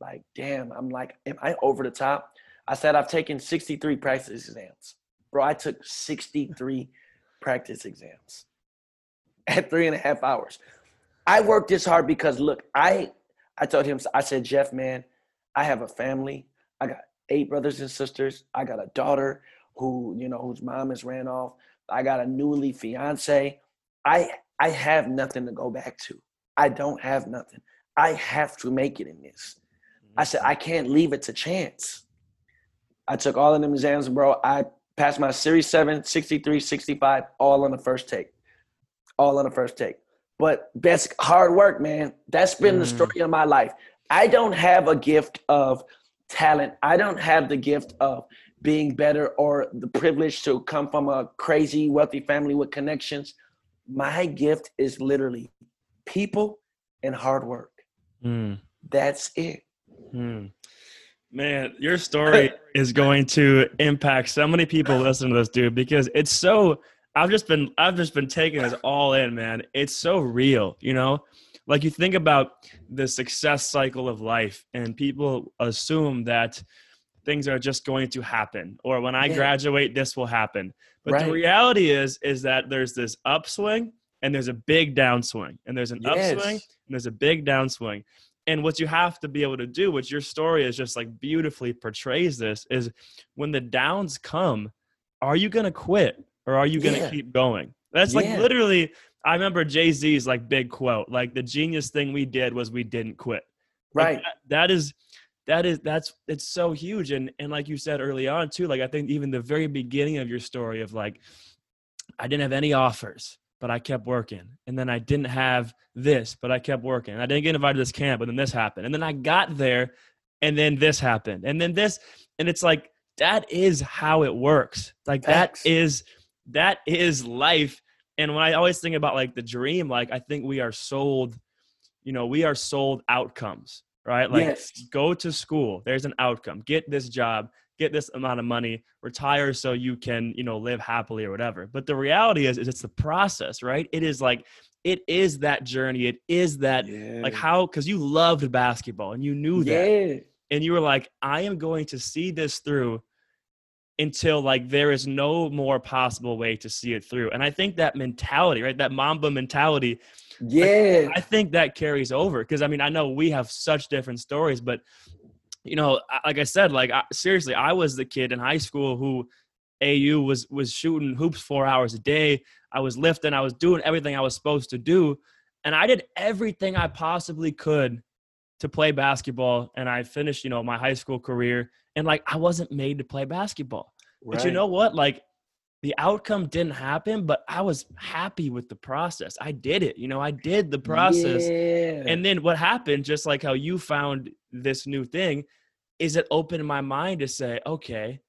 like, damn, I'm like, am I over the top? I said I've taken 63 practice exams. Bro, I took 63 practice exams at three and a half hours. I worked this hard because look, I I told him, I said, Jeff, man, I have a family. I got eight brothers and sisters. I got a daughter who, you know, whose mom has ran off. I got a newly fiance. I I have nothing to go back to. I don't have nothing. I have to make it in this. I said, I can't leave it to chance. I took all of them exams, bro. I passed my Series 7, 63, 65, all on the first take. All on the first take. But that's hard work, man. That's been mm. the story of my life. I don't have a gift of talent. I don't have the gift of being better or the privilege to come from a crazy wealthy family with connections. My gift is literally people and hard work. Mm. That's it. Mm. Man, your story is going to impact so many people listening to this, dude, because it's so I've just been I've just been taking this all in, man. It's so real, you know? Like you think about the success cycle of life and people assume that things are just going to happen or when I yeah. graduate this will happen. But right. the reality is is that there's this upswing and there's a big downswing and there's an yes. upswing and there's a big downswing and what you have to be able to do which your story is just like beautifully portrays this is when the downs come are you gonna quit or are you gonna Yeah. keep going? That's like literally. I remember Jay Z's like big quote. Like the genius thing we did was we didn't quit. Like, Right. that- that is that is that's it's so huge and and like you said early on too like i think even the very beginning of your story of like i didn't have any offers but i kept working and then i didn't have this but i kept working i didn't get invited to this camp but then this happened and then i got there and then this happened and then this and it's like that is how it works like Facts. that is that is life and when i always think about like the dream like i think we are sold you know we are sold outcomes right like yes. go to school there's an outcome get this job get this amount of money retire so you can you know live happily or whatever but the reality is, is it's the process right it is like it is that journey it is that Yeah. like how because you loved basketball and you knew that yeah. and you were like i am going to see this through until like there is no more possible way to see it through and i think that mentality right that mamba mentality Yeah. I think that carries over because I mean I know we have such different stories, but you know, like I said, like I, seriously, I was the kid in high school who AU was was shooting hoops four hours a day. I was lifting, I was doing everything I was supposed to do, and I did everything I possibly could to play basketball. And I finished, you know, my high school career, and like I wasn't made to play basketball. But you know what? Like the outcome didn't happen, but I was happy with the process. I did it. You know, I did the process. Yeah. And then what happened, just like how you found this new thing, is it opened my mind to say, okay,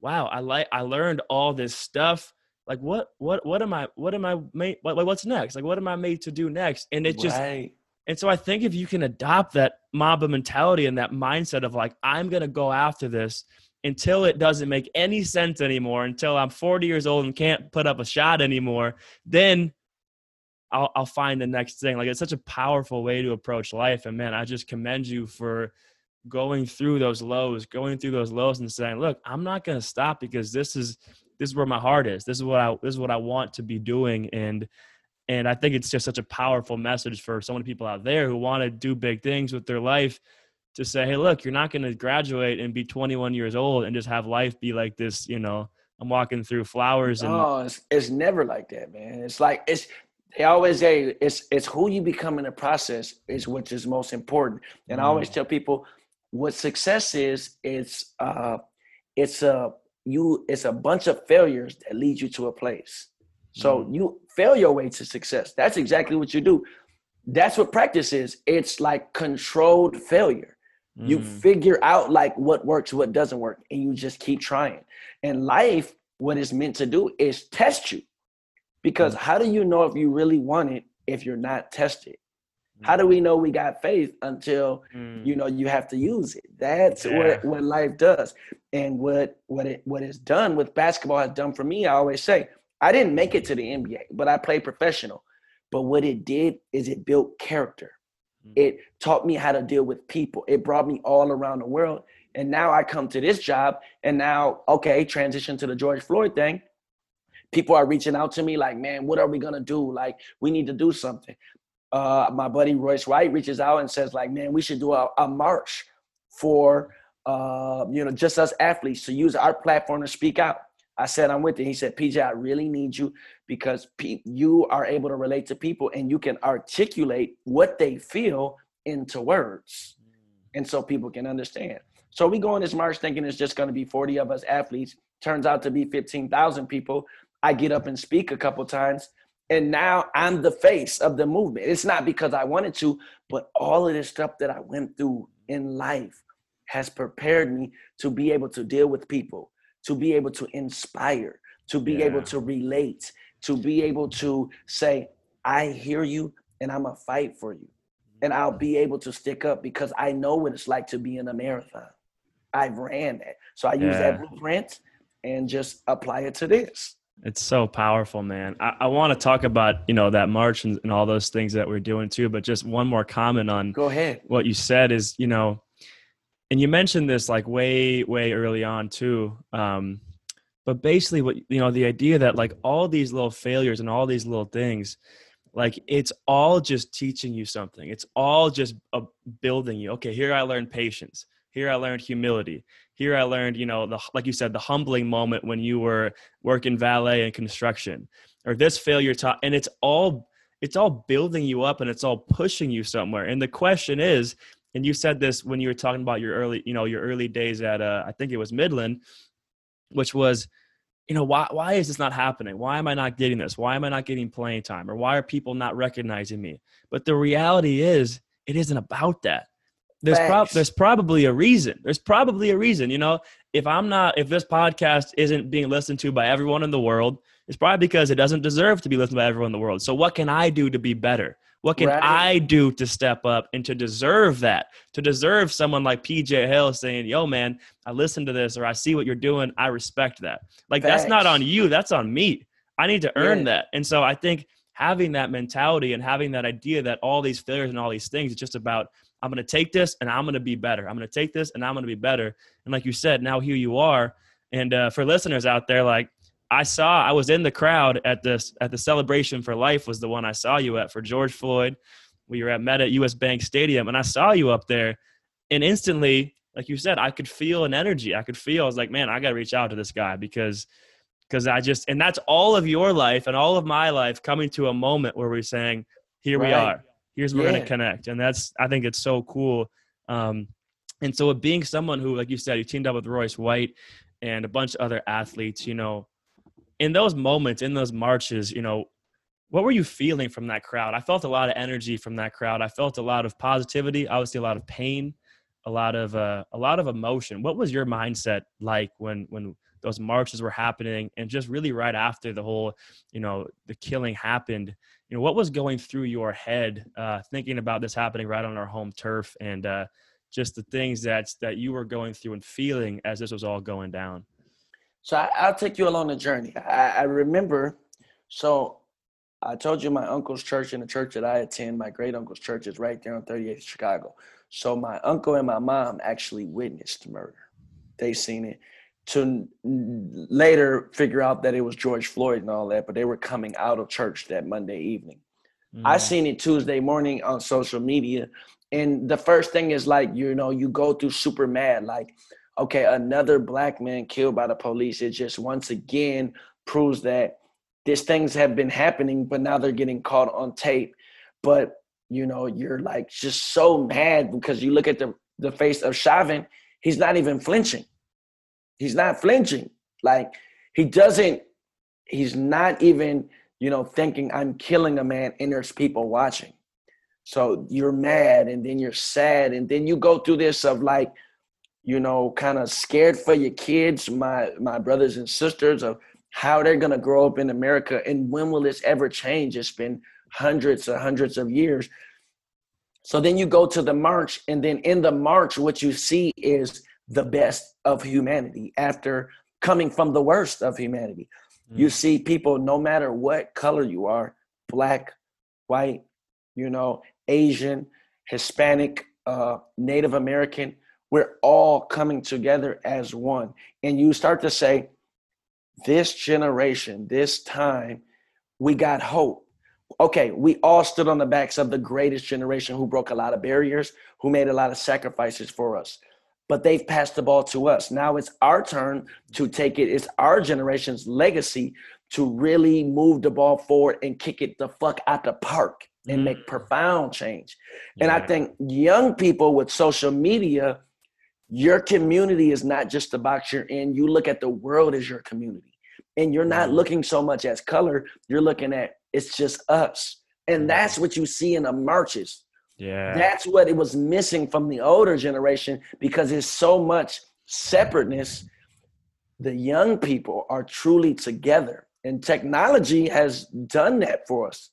wow, I like I learned all this stuff. Like what what what am I what am I made what, what's next? Like what am I made to do next? And it just right. And so I think if you can adopt that Mamba mentality and that mindset of like, I'm going to go after this until it doesn't make any sense anymore, until I'm 40 years old and can't put up a shot anymore, then I'll, I'll find the next thing. Like, it's such a powerful way to approach life. And man, I just commend you for going through those lows, going through those lows and saying, look, I'm not going to stop because this is, this is where my heart is. This is what I, this is what I want to be doing. And, and I think it's just such a powerful message for so many people out there who want to do big things with their life to say, hey, look, you're not going to graduate and be 21 years old and just have life be like this, you know, I'm walking through flowers and Oh, it's, it's never like that, man. It's like it's they always say it's it's who you become in the process is which is most important. And I always tell people what success is. It's uh, it's a you. It's a bunch of failures that lead you to a place. So you fail your way to success. That's exactly what you do. That's what practice is. It's like controlled failure. You Mm. figure out like what works, what doesn't work, and you just keep trying. And life, what it's meant to do is test you. Because how do you know if you really want it if you're not tested? How do we know we got faith until Mm. you know you have to use it? That's Yeah. what what life does. And what what it what it's done with basketball has done for me, I always say, I didn't make it to the NBA, but I played professional. But what it did is it built character. Mm. It taught me how to deal with people. It brought me all around the world. And now I come to this job and now, okay, transition to the George Floyd thing. People are reaching out to me like, man, what are we gonna do? Like, we need to do something. Uh, my buddy Royce White reaches out and says, like, man, we should do a, a march for uh, you know, just us athletes to use our platform to speak out. I said, I'm with it. He said, PJ, I really need you because pe- you are able to relate to people and you can articulate what they feel into words. Mm. And so people can understand. So we go on this march thinking it's just going to be 40 of us athletes. Turns out to be 15,000 people. I get up and speak a couple times. And now I'm the face of the movement. It's not because I wanted to, but all of this stuff that I went through in life has prepared me to be able to deal with people, to be able to inspire, to be able to relate, to be able to say, I hear you and I'm to fight for you. And I'll be able to stick up because I know what it's like to be in a marathon. I've ran that. So I use Yeah. that blueprint and just apply it to this. It's so powerful, man. I, I want to talk about, you know, that march and, and all those things that we're doing too, but just one more comment on Go ahead. what you said is, you know, and you mentioned this like way, way early on too. Um, but basically what, you know, the idea that like all these little failures and all these little things, like it's all just teaching you something. It's all just uh, building you. Okay, here I learned patience. Here I learned humility. Here I learned, you know, the like you said, the humbling moment when you were working valet and construction, or this failure taught, and it's all it's all building you up and it's all pushing you somewhere. And the question is, and you said this when you were talking about your early, you know, your early days at uh, I think it was Midland, which was, you know, why why is this not happening? Why am I not getting this? Why am I not getting playing time? Or why are people not recognizing me? But the reality is, it isn't about that. There's prob- there's probably a reason. There's probably a reason. You know, if I'm not, if this podcast isn't being listened to by everyone in the world, it's probably because it doesn't deserve to be listened by everyone in the world. So what can I do to be better? What can right. I do to step up and to deserve that? To deserve someone like PJ Hill saying, "Yo, man, I listened to this, or I see what you're doing. I respect that." Like Thanks. that's not on you. That's on me. I need to earn yeah. that. And so I think having that mentality and having that idea that all these failures and all these things is just about I'm going to take this and I'm going to be better. I'm going to take this and I'm going to be better. And like you said, now here you are. And uh, for listeners out there, like I saw I was in the crowd at this at the celebration for life was the one I saw you at for George Floyd. We were at Meta US Bank Stadium and I saw you up there and instantly like you said I could feel an energy. I could feel I was like, man, I got to reach out to this guy because because I just and that's all of your life and all of my life coming to a moment where we're saying, here right. we are. Here's where yeah. we're going to connect. And that's I think it's so cool. Um and so being someone who like you said you teamed up with Royce White and a bunch of other athletes, you know, in those moments, in those marches, you know, what were you feeling from that crowd? I felt a lot of energy from that crowd. I felt a lot of positivity, obviously a lot of pain, a lot of uh, a lot of emotion. What was your mindset like when when those marches were happening and just really right after the whole, you know, the killing happened? You know, what was going through your head uh, thinking about this happening right on our home turf and uh, just the things that that you were going through and feeling as this was all going down? So I, will take you along the journey. I, I, remember, so I told you my uncle's church and the church that I attend, my great uncle's church is right there on 38th Chicago. So my uncle and my mom actually witnessed the murder. They seen it to later figure out that it was George Floyd and all that, but they were coming out of church that Monday evening. Mm. I seen it Tuesday morning on social media. And the first thing is like, you know, you go through super mad, like, okay, another black man killed by the police. It just once again proves that these things have been happening, but now they're getting caught on tape. But you know, you're like just so mad because you look at the the face of Chauvin, he's not even flinching. He's not flinching. Like he doesn't, he's not even, you know, thinking I'm killing a man and there's people watching. So you're mad and then you're sad and then you go through this of like, you know, kind of scared for your kids, my my brothers and sisters, of how they're gonna grow up in America and when will this ever change? It's been hundreds and hundreds of years. So then you go to the march, and then in the march, what you see is the best of humanity after coming from the worst of humanity. Mm. You see people, no matter what color you are black, white, you know, Asian, Hispanic, uh, Native American we're all coming together as one. And you start to say, this generation, this time, we got hope. Okay, we all stood on the backs of the greatest generation who broke a lot of barriers, who made a lot of sacrifices for us. But they've passed the ball to us. Now it's our turn to take it. It's our generation's legacy to really move the ball forward and kick it the fuck out the park and make mm. profound change. And I think young people with social media your community is not just the box you're in. You look at the world as your community. And you're not mm-hmm. looking so much as color, you're looking at it's just us. And mm-hmm. that's what you see in the marches. Yeah. That's what it was missing from the older generation because it's so much separateness. The young people are truly together. And technology has done that for us.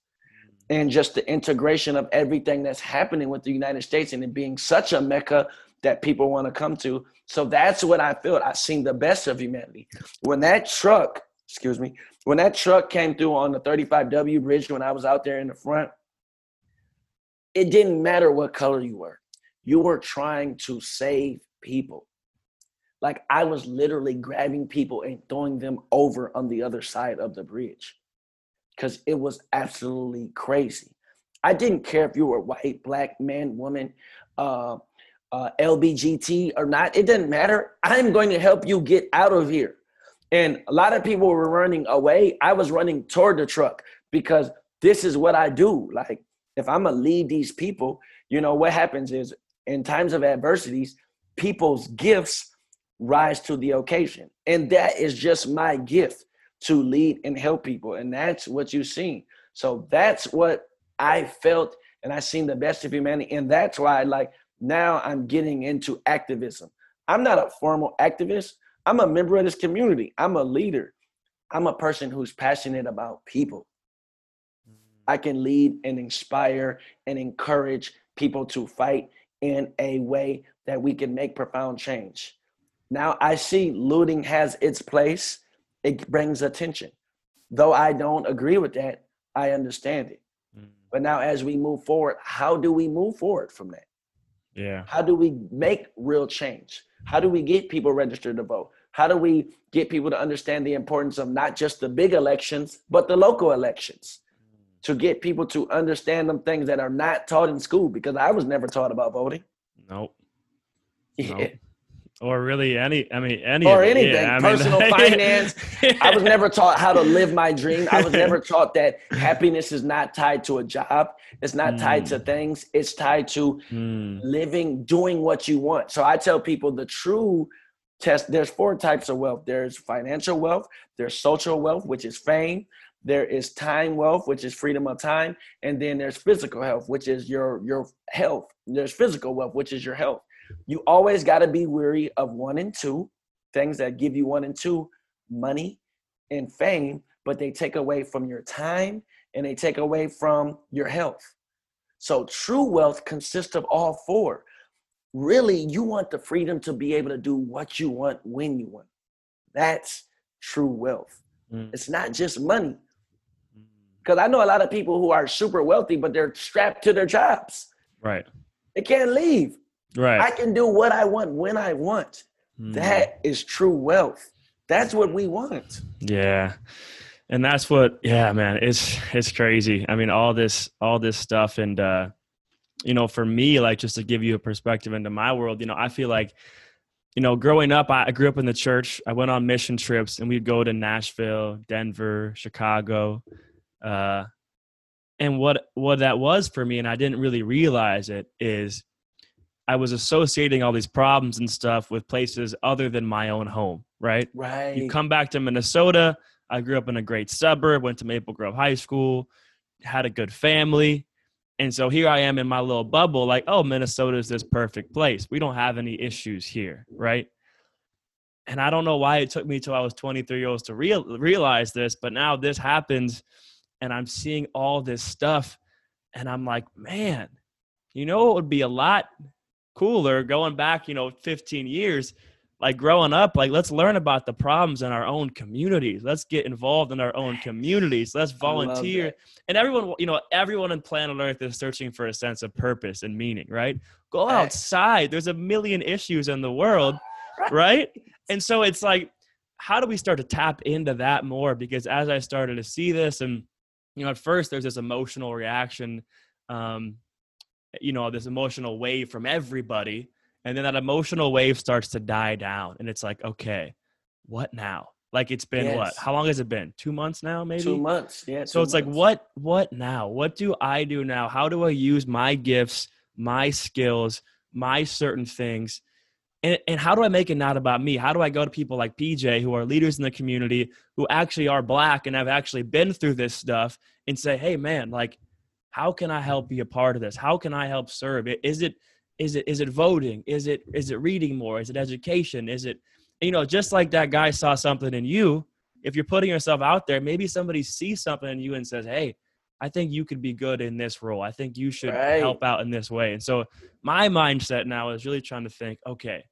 Mm-hmm. And just the integration of everything that's happening with the United States and it being such a mecca that people want to come to. So that's what I felt. I seen the best of humanity. When that truck, excuse me, when that truck came through on the 35W bridge when I was out there in the front, it didn't matter what color you were. You were trying to save people. Like I was literally grabbing people and throwing them over on the other side of the bridge because it was absolutely crazy. I didn't care if you were white, black, man, woman, uh, uh, LBGT or not, it doesn't matter. I'm going to help you get out of here. And a lot of people were running away. I was running toward the truck because this is what I do. Like, if I'm gonna lead these people, you know, what happens is in times of adversities, people's gifts rise to the occasion. And that is just my gift to lead and help people. And that's what you've seen. So that's what I felt and I seen the best of humanity. And that's why like now I'm getting into activism. I'm not a formal activist. I'm a member of this community. I'm a leader. I'm a person who's passionate about people. I can lead and inspire and encourage people to fight in a way that we can make profound change. Now I see looting has its place. It brings attention. Though I don't agree with that, I understand it. Mm. But now as we move forward, how do we move forward from that? Yeah. How do we make real change? How do we get people registered to vote? How do we get people to understand the importance of not just the big elections, but the local elections? To get people to understand them things that are not taught in school because I was never taught about voting. Nope. Yeah. Nope or really any i mean any or anything. Yeah, personal mean, finance. I was never taught how to live my dream. I was never taught that happiness is not tied to a job. It's not mm. tied to hmm. things. It's tied to mm. living doing what you want. So i tell people the true test there's four types of wealth. There's financial wealth there's social wealth which is fame there is time wealth which is freedom of time and then there's physical health which is your your health. There's physical wealth which is your health you always got to be weary of one and two, things that give you one and two money and fame, but they take away from your time and they take away from your health. So true wealth consists of all four. Really, you want the freedom to be able to do what you want when you want. That's true wealth. Mm. It's not just money. Because mm. I know a lot of people who are super wealthy, but they're strapped to their jobs. Right. They can't leave. Right. I can do what I want when I want. Mm. That is true wealth. That's what we want. Yeah. And that's what yeah, man, it's it's crazy. I mean, all this all this stuff and uh you know, for me like just to give you a perspective into my world, you know, I feel like you know, growing up, I grew up in the church. I went on mission trips, and we'd go to Nashville, Denver, Chicago, uh, and what what that was for me, and I didn't really realize it, is I was associating all these problems and stuff with places other than my own home, right? Right. You come back to Minnesota. I grew up in a great suburb, went to Maple Grove High School, had a good family. And so here I am in my little bubble, like, oh, Minnesota is this perfect place. We don't have any issues here, right? And I don't know why it took me till I was 23 years old to real, realize this, but now this happens and I'm seeing all this stuff. And I'm like, man, you know, it would be a lot cooler going back, you know, 15 years, like growing up, like let's learn about the problems in our own communities. Let's get involved in our own communities. Let's volunteer. And everyone, you know, everyone on planet Earth is searching for a sense of purpose and meaning, right? Go outside. There's a million issues in the world, right? And so it's like, how do we start to tap into that more? Because as I started to see this, and you know, at first there's this emotional reaction um, you know this emotional wave from everybody and then that emotional wave starts to die down and it's like okay what now? Like it's been yes. what how long has it been? Two months now maybe? Two months. Yeah so it's months. like what what now? What do i do now? How do i use my gifts my skills my certain things? And, and how do i make it not about me? How do i go to people like pj who are leaders in the community who actually are black and have actually been through this stuff and say hey man like how can i help be a part of this? How can i help serve? Is it is it is it voting? Is it is it reading more? Is it education? Is it you know just like that guy saw something in you if you're putting yourself out there maybe somebody sees something in you and says hey i think you could be good in this role. I think you should right. help out in this way. And so my mindset now is really trying to think okay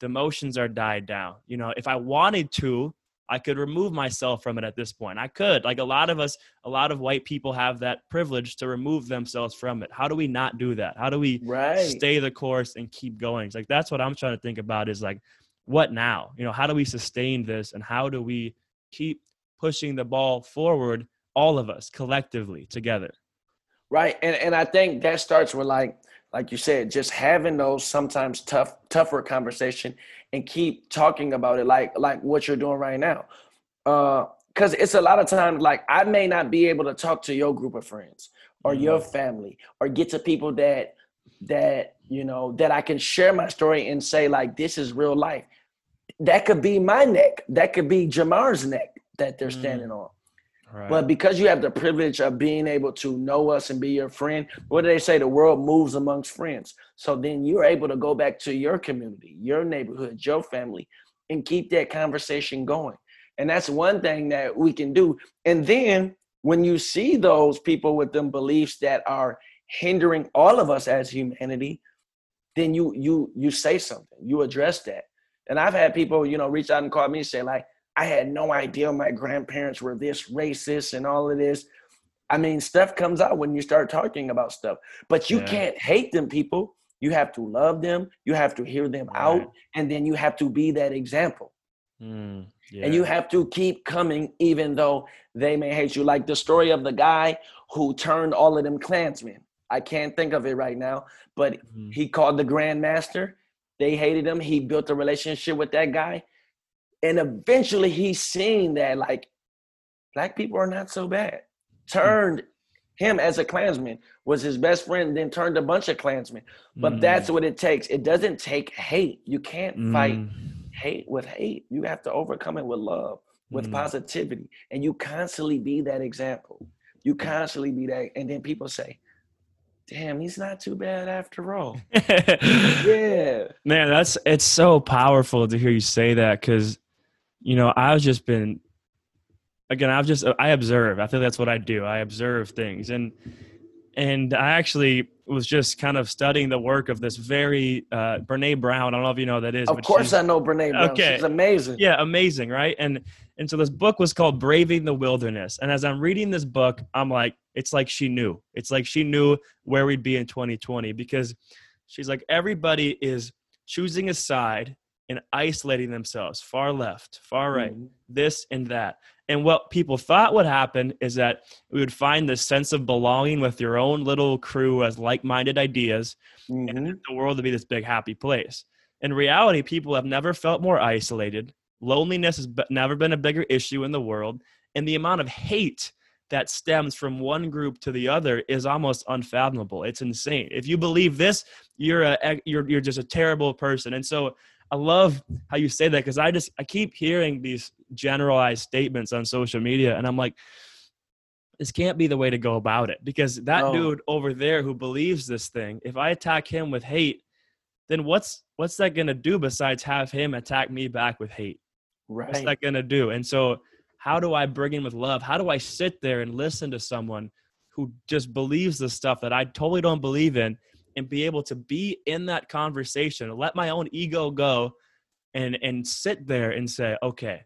the emotions are died down. You know if i wanted to I could remove myself from it at this point. I could. Like a lot of us, a lot of white people have that privilege to remove themselves from it. How do we not do that? How do we right. stay the course and keep going? It's like that's what I'm trying to think about is like what now? You know, how do we sustain this and how do we keep pushing the ball forward all of us collectively together? Right. And and I think that starts with like like you said, just having those sometimes tough, tougher conversation and keep talking about it like like what you're doing right now. Uh because it's a lot of times like I may not be able to talk to your group of friends or mm-hmm. your family or get to people that that you know that I can share my story and say like this is real life. That could be my neck. That could be Jamar's neck that they're mm. standing mm. on. But because you have the privilege of being able to know us and be your friend, what do they say? The world moves amongst friends. So then you're able to go back to your community, your neighborhood, your family, and keep that conversation going. And that's one thing that we can do. And then when you see those people with them beliefs that are hindering all of us as humanity, then you you you say something, you address that. And I've had people, you know, reach out and call me and say, like, I had no idea my grandparents were this racist and all of this. I mean, stuff comes out when you start talking about stuff, but you yeah. can't hate them people. You have to love them. You have to hear them right. out, and then you have to be that example. Mm, yeah. And you have to keep coming, even though they may hate you. Like the story of the guy who turned all of them Klansmen. I can't think of it right now, but mm-hmm. he called the Grand Master. They hated him. He built a relationship with that guy and eventually he's seen that like black people are not so bad. Turned him as a Klansman was his best friend, then turned a bunch of Klansmen. But mm. that's what it takes. It doesn't take hate. You can't mm. fight hate with hate. You have to overcome it with love, with mm. positivity. And you constantly be that example. You constantly be that. And then people say, damn, he's not too bad after all. yeah. Man, that's it's so powerful to hear you say that because you know, I've just been again, I've just I observe. I think that's what I do. I observe things. And and I actually was just kind of studying the work of this very uh Brene Brown. I don't know if you know who that is. Of course I know Brene Brown. Okay. She's amazing. Yeah, amazing, right? And and so this book was called Braving the Wilderness. And as I'm reading this book, I'm like, it's like she knew. It's like she knew where we'd be in 2020 because she's like, everybody is choosing a side and isolating themselves far left, far right, mm-hmm. this and that. And what people thought would happen is that we would find this sense of belonging with your own little crew as like minded ideas, mm-hmm. and the world would be this big, happy place. In reality, people have never felt more isolated. Loneliness has never been a bigger issue in the world. And the amount of hate that stems from one group to the other is almost unfathomable. It's insane. If you believe this, you're a you're you're just a terrible person. And so I love how you say that because I just I keep hearing these generalized statements on social media, and I'm like, this can't be the way to go about it because that no. dude over there who believes this thing, if I attack him with hate, then what's what's that gonna do besides have him attack me back with hate? Right. What's that gonna do? And so, how do I bring him with love? How do I sit there and listen to someone who just believes the stuff that I totally don't believe in? And be able to be in that conversation, let my own ego go and and sit there and say, okay,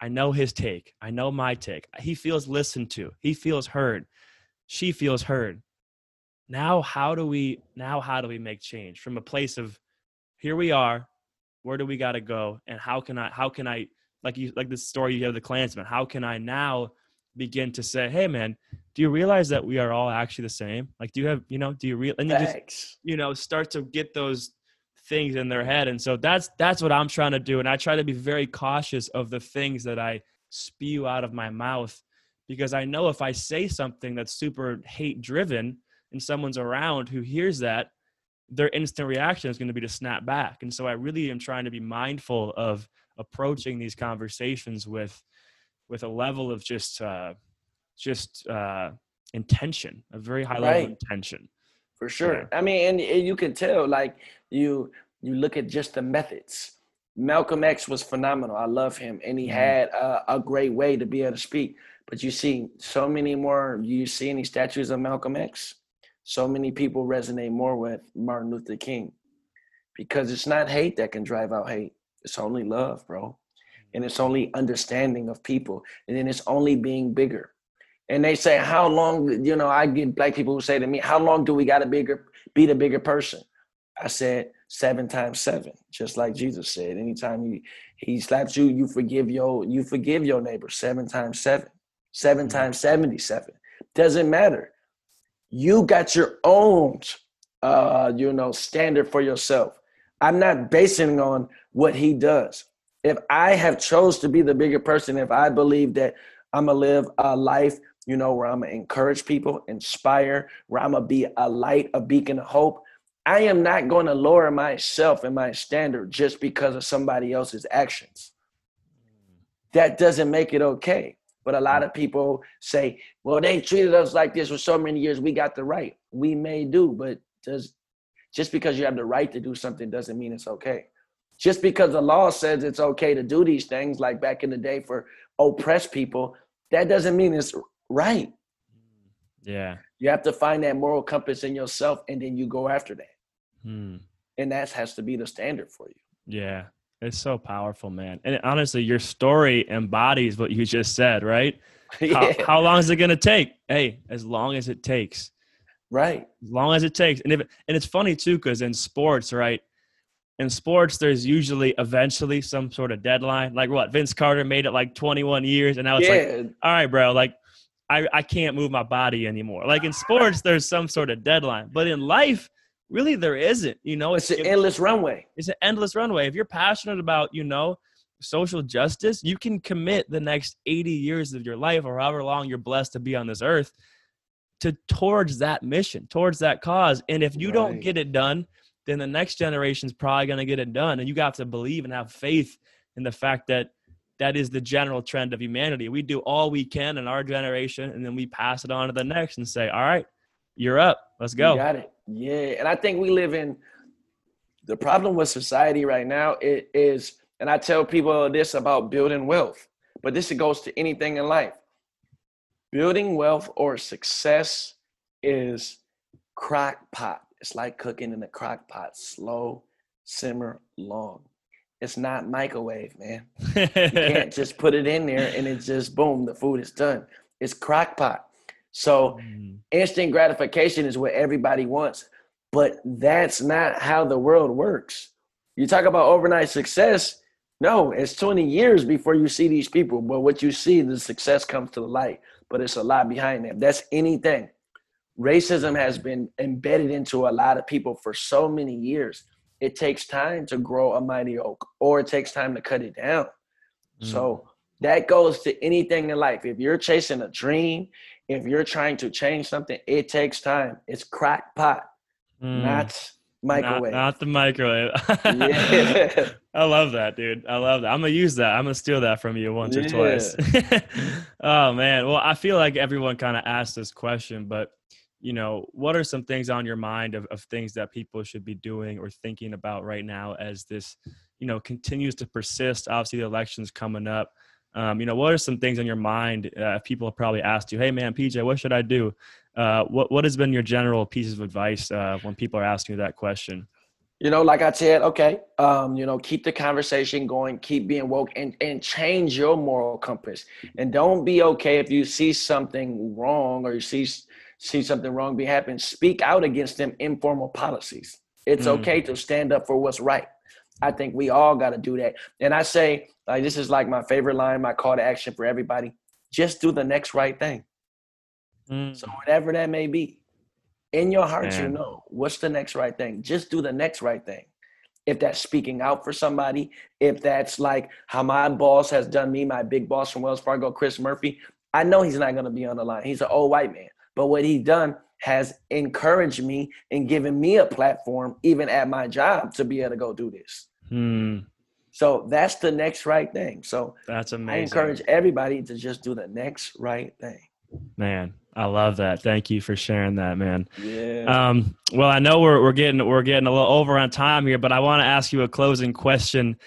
I know his take. I know my take. He feels listened to. He feels heard. She feels heard. Now how do we now how do we make change from a place of here we are, where do we got to go and how can I how can I like you like this story you have the Klansman, how can I now begin to say, hey man, do you realize that we are all actually the same? Like, do you have, you know, do you real and you just, you know, start to get those things in their head. And so that's that's what I'm trying to do. And I try to be very cautious of the things that I spew out of my mouth because I know if I say something that's super hate driven and someone's around who hears that, their instant reaction is going to be to snap back. And so I really am trying to be mindful of approaching these conversations with with a level of just uh, just uh, intention, a very high level right. of intention. For sure. Yeah. I mean, and, and you can tell, like you you look at just the methods. Malcolm X was phenomenal. I love him, and he mm-hmm. had a, a, great way to be able to speak. But you see so many more. You see any statues of Malcolm X? So many people resonate more with Martin Luther King because it's not hate that can drive out hate. It's only love, bro and it's only understanding of people and then it's only being bigger and they say how long you know i get black people who say to me how long do we got to bigger be the bigger person i said seven times seven just like jesus said anytime you he slaps you you forgive your you forgive your neighbor seven times seven 7 mm-hmm. times 77 doesn't matter you got your own uh, you know, standard for yourself. I'm not basing on what he does. If I have chose to be the bigger person, if I believe that I'm gonna live a life, you know, where I'm gonna encourage people, inspire, where I'm gonna be a light, a beacon of hope, I am not going to lower myself and my standard just because of somebody else's actions. That doesn't make it okay. But a lot of people say, well, they treated us like this for so many years, we got the right. We may do, but does just because you have the right to do something doesn't mean it's okay. Just because the law says it's okay to do these things, like back in the day for oppressed people, that doesn't mean it's right. Yeah. You have to find that moral compass in yourself and then you go after that. Hmm. And that has to be the standard for you. Yeah. It's so powerful, man. And honestly, your story embodies what you just said, right? yeah. How, how long is it going to take? Hey, as long as it takes. Right. As long as it takes. And if and it's funny too cuz in sports, right? In sports there's usually eventually some sort of deadline. Like what? Vince Carter made it like 21 years and now it's yeah. like all right, bro, like I I can't move my body anymore. Like in sports there's some sort of deadline. But in life really there isn't you know it's, it's an endless runway it's an endless runway if you're passionate about you know social justice you can commit the next 80 years of your life or however long you're blessed to be on this earth to towards that mission towards that cause and if you right. don't get it done then the next generation is probably going to get it done and you got to believe and have faith in the fact that that is the general trend of humanity we do all we can in our generation and then we pass it on to the next and say all right you're up let's go you got it yeah, and I think we live in the problem with society right now. It is, and I tell people this about building wealth, but this goes to anything in life. Building wealth or success is crock pot. It's like cooking in a crock pot, slow, simmer, long. It's not microwave, man. you can't just put it in there and it just boom, the food is done. It's crock pot. So mm. instant gratification is what everybody wants, but that's not how the world works. You talk about overnight success. No, it's 20 years before you see these people. But what you see, the success comes to the light, but it's a lot behind them. That's anything. Racism has been embedded into a lot of people for so many years. It takes time to grow a mighty oak, or it takes time to cut it down. Mm. So that goes to anything in life. If you're chasing a dream, if you're trying to change something, it takes time. It's crack pot, mm. not microwave. Not, not the microwave. yeah. I love that, dude. I love that. I'm gonna use that. I'm gonna steal that from you once yeah. or twice. oh man. Well, I feel like everyone kind of asked this question, but you know, what are some things on your mind of, of things that people should be doing or thinking about right now as this, you know, continues to persist? Obviously, the election's coming up. Um, you know, what are some things on your mind? Uh, people have probably asked you, "Hey, man, PJ, what should I do?" Uh, what What has been your general pieces of advice uh, when people are asking you that question? You know, like I said, okay, um, you know, keep the conversation going, keep being woke, and and change your moral compass. And don't be okay if you see something wrong or you see see something wrong be happen. Speak out against them informal policies. It's mm. okay to stand up for what's right. I think we all got to do that. And I say, like, this is like my favorite line, my call to action for everybody. Just do the next right thing. Mm. So whatever that may be, in your heart, Man. you know what's the next right thing. Just do the next right thing. If that's speaking out for somebody, if that's like how my boss has done me, my big boss from Wells Fargo, Chris Murphy, I know he's not going to be on the line. He's an old white man. But what he's done has encouraged me and given me a platform, even at my job, to be able to go do this. Hmm. So that's the next right thing. So that's amazing. I encourage everybody to just do the next right thing. Man, I love that. Thank you for sharing that, man. Yeah. Um, well, I know we're we're getting we're getting a little over on time here, but I want to ask you a closing question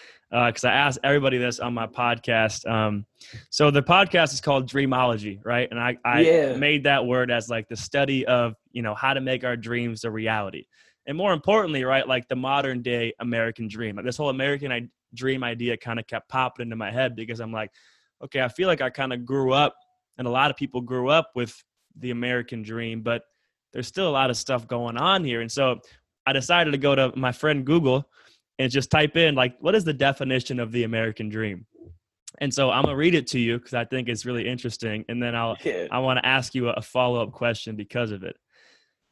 because uh, I asked everybody this on my podcast. Um, so the podcast is called Dreamology, right? And I, I yeah. made that word as like the study of you know how to make our dreams a reality and more importantly, right, like the modern day American dream. Like this whole American dream idea kind of kept popping into my head because I'm like, okay, I feel like I kind of grew up, and a lot of people grew up with the American dream, but there's still a lot of stuff going on here. And so I decided to go to my friend Google and just type in like, what is the definition of the American dream? And so I'm gonna read it to you because I think it's really interesting, and then I'll yeah. I want to ask you a follow up question because of it.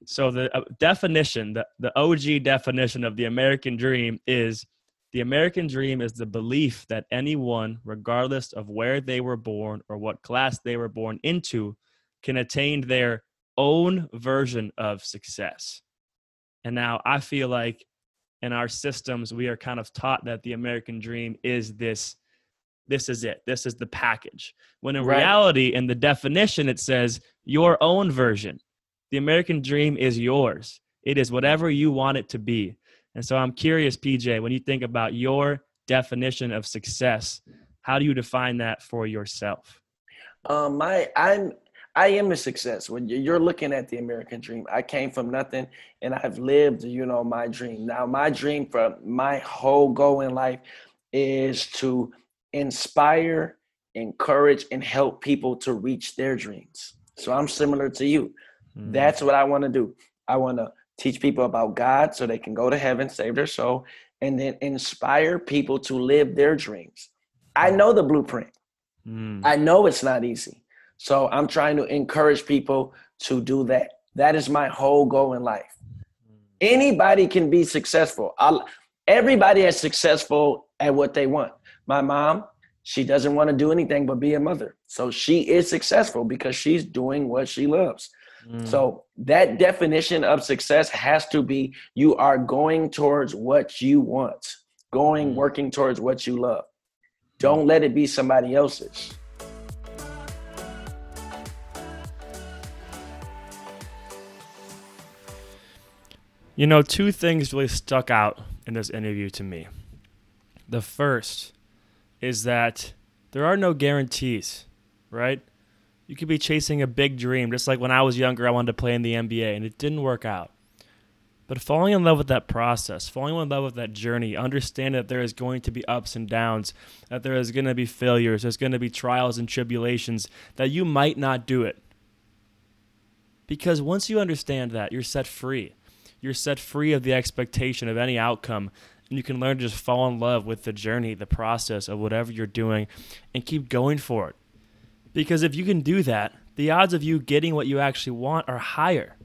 So the uh, definition, the, the OG definition of the American dream is the American dream is the belief that anyone, regardless of where they were born or what class they were born into, can attain their own version of success. And now I feel like in our systems, we are kind of taught that the American dream is this this is it. This is the package. When in right. reality, in the definition, it says your own version. The American dream is yours. It is whatever you want it to be. And so I'm curious, PJ, when you think about your definition of success, how do you define that for yourself? Um, my I'm I am a success. When you're looking at the American dream, I came from nothing and I've lived, you know, my dream. Now, my dream for my whole goal in life is to inspire, encourage, and help people to reach their dreams. So I'm similar to you. Mm-hmm. That's what I want to do. I want to teach people about God so they can go to heaven, save their soul, and then inspire people to live their dreams. I know the blueprint. Mm. I know it's not easy. So I'm trying to encourage people to do that. That is my whole goal in life. Anybody can be successful. I'll, everybody is successful at what they want. My mom, she doesn't want to do anything but be a mother. So she is successful because she's doing what she loves. Mm. So that definition of success has to be you are going towards what you want, going mm. working towards what you love. Don't let it be somebody else's. You know, two things really stuck out in this interview to me. The first is that there are no guarantees, right? You could be chasing a big dream, just like when I was younger, I wanted to play in the NBA and it didn't work out. But falling in love with that process, falling in love with that journey, understand that there is going to be ups and downs, that there is going to be failures, there's going to be trials and tribulations, that you might not do it. Because once you understand that, you're set free you're set free of the expectation of any outcome and you can learn to just fall in love with the journey, the process of whatever you're doing and keep going for it. Because if you can do that, the odds of you getting what you actually want are higher.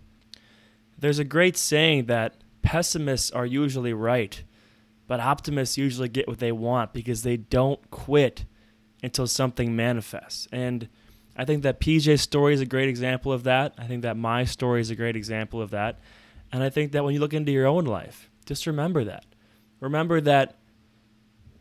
There's a great saying that pessimists are usually right, but optimists usually get what they want because they don't quit until something manifests. And I think that PJ's story is a great example of that. I think that my story is a great example of that. And I think that when you look into your own life, just remember that. Remember that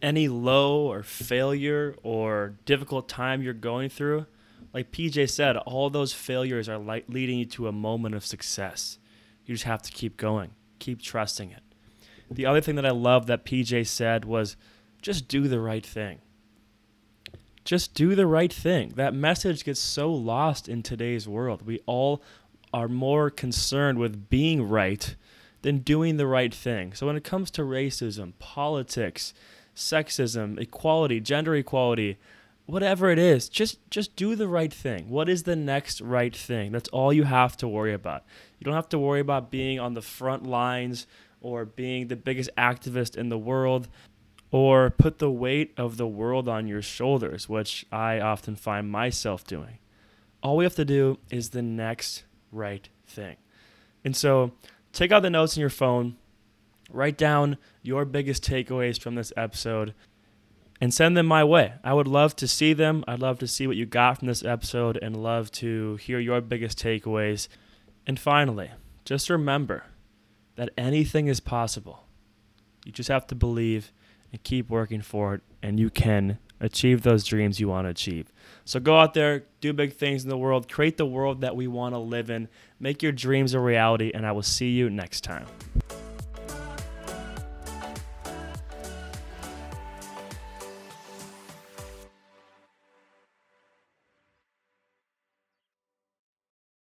any low or failure or difficult time you're going through, like PJ said, all those failures are like leading you to a moment of success. You just have to keep going, keep trusting it. The other thing that I love that PJ said was just do the right thing. Just do the right thing. That message gets so lost in today's world. We all are more concerned with being right than doing the right thing. So when it comes to racism, politics, sexism, equality, gender equality, whatever it is, just just do the right thing. What is the next right thing? That's all you have to worry about. You don't have to worry about being on the front lines or being the biggest activist in the world or put the weight of the world on your shoulders, which I often find myself doing. All we have to do is the next right thing. And so take out the notes in your phone, write down your biggest takeaways from this episode, and send them my way. I would love to see them. I'd love to see what you got from this episode and love to hear your biggest takeaways. And finally, just remember that anything is possible. You just have to believe and keep working for it, and you can achieve those dreams you want to achieve. So go out there, do big things in the world, create the world that we want to live in, make your dreams a reality, and I will see you next time.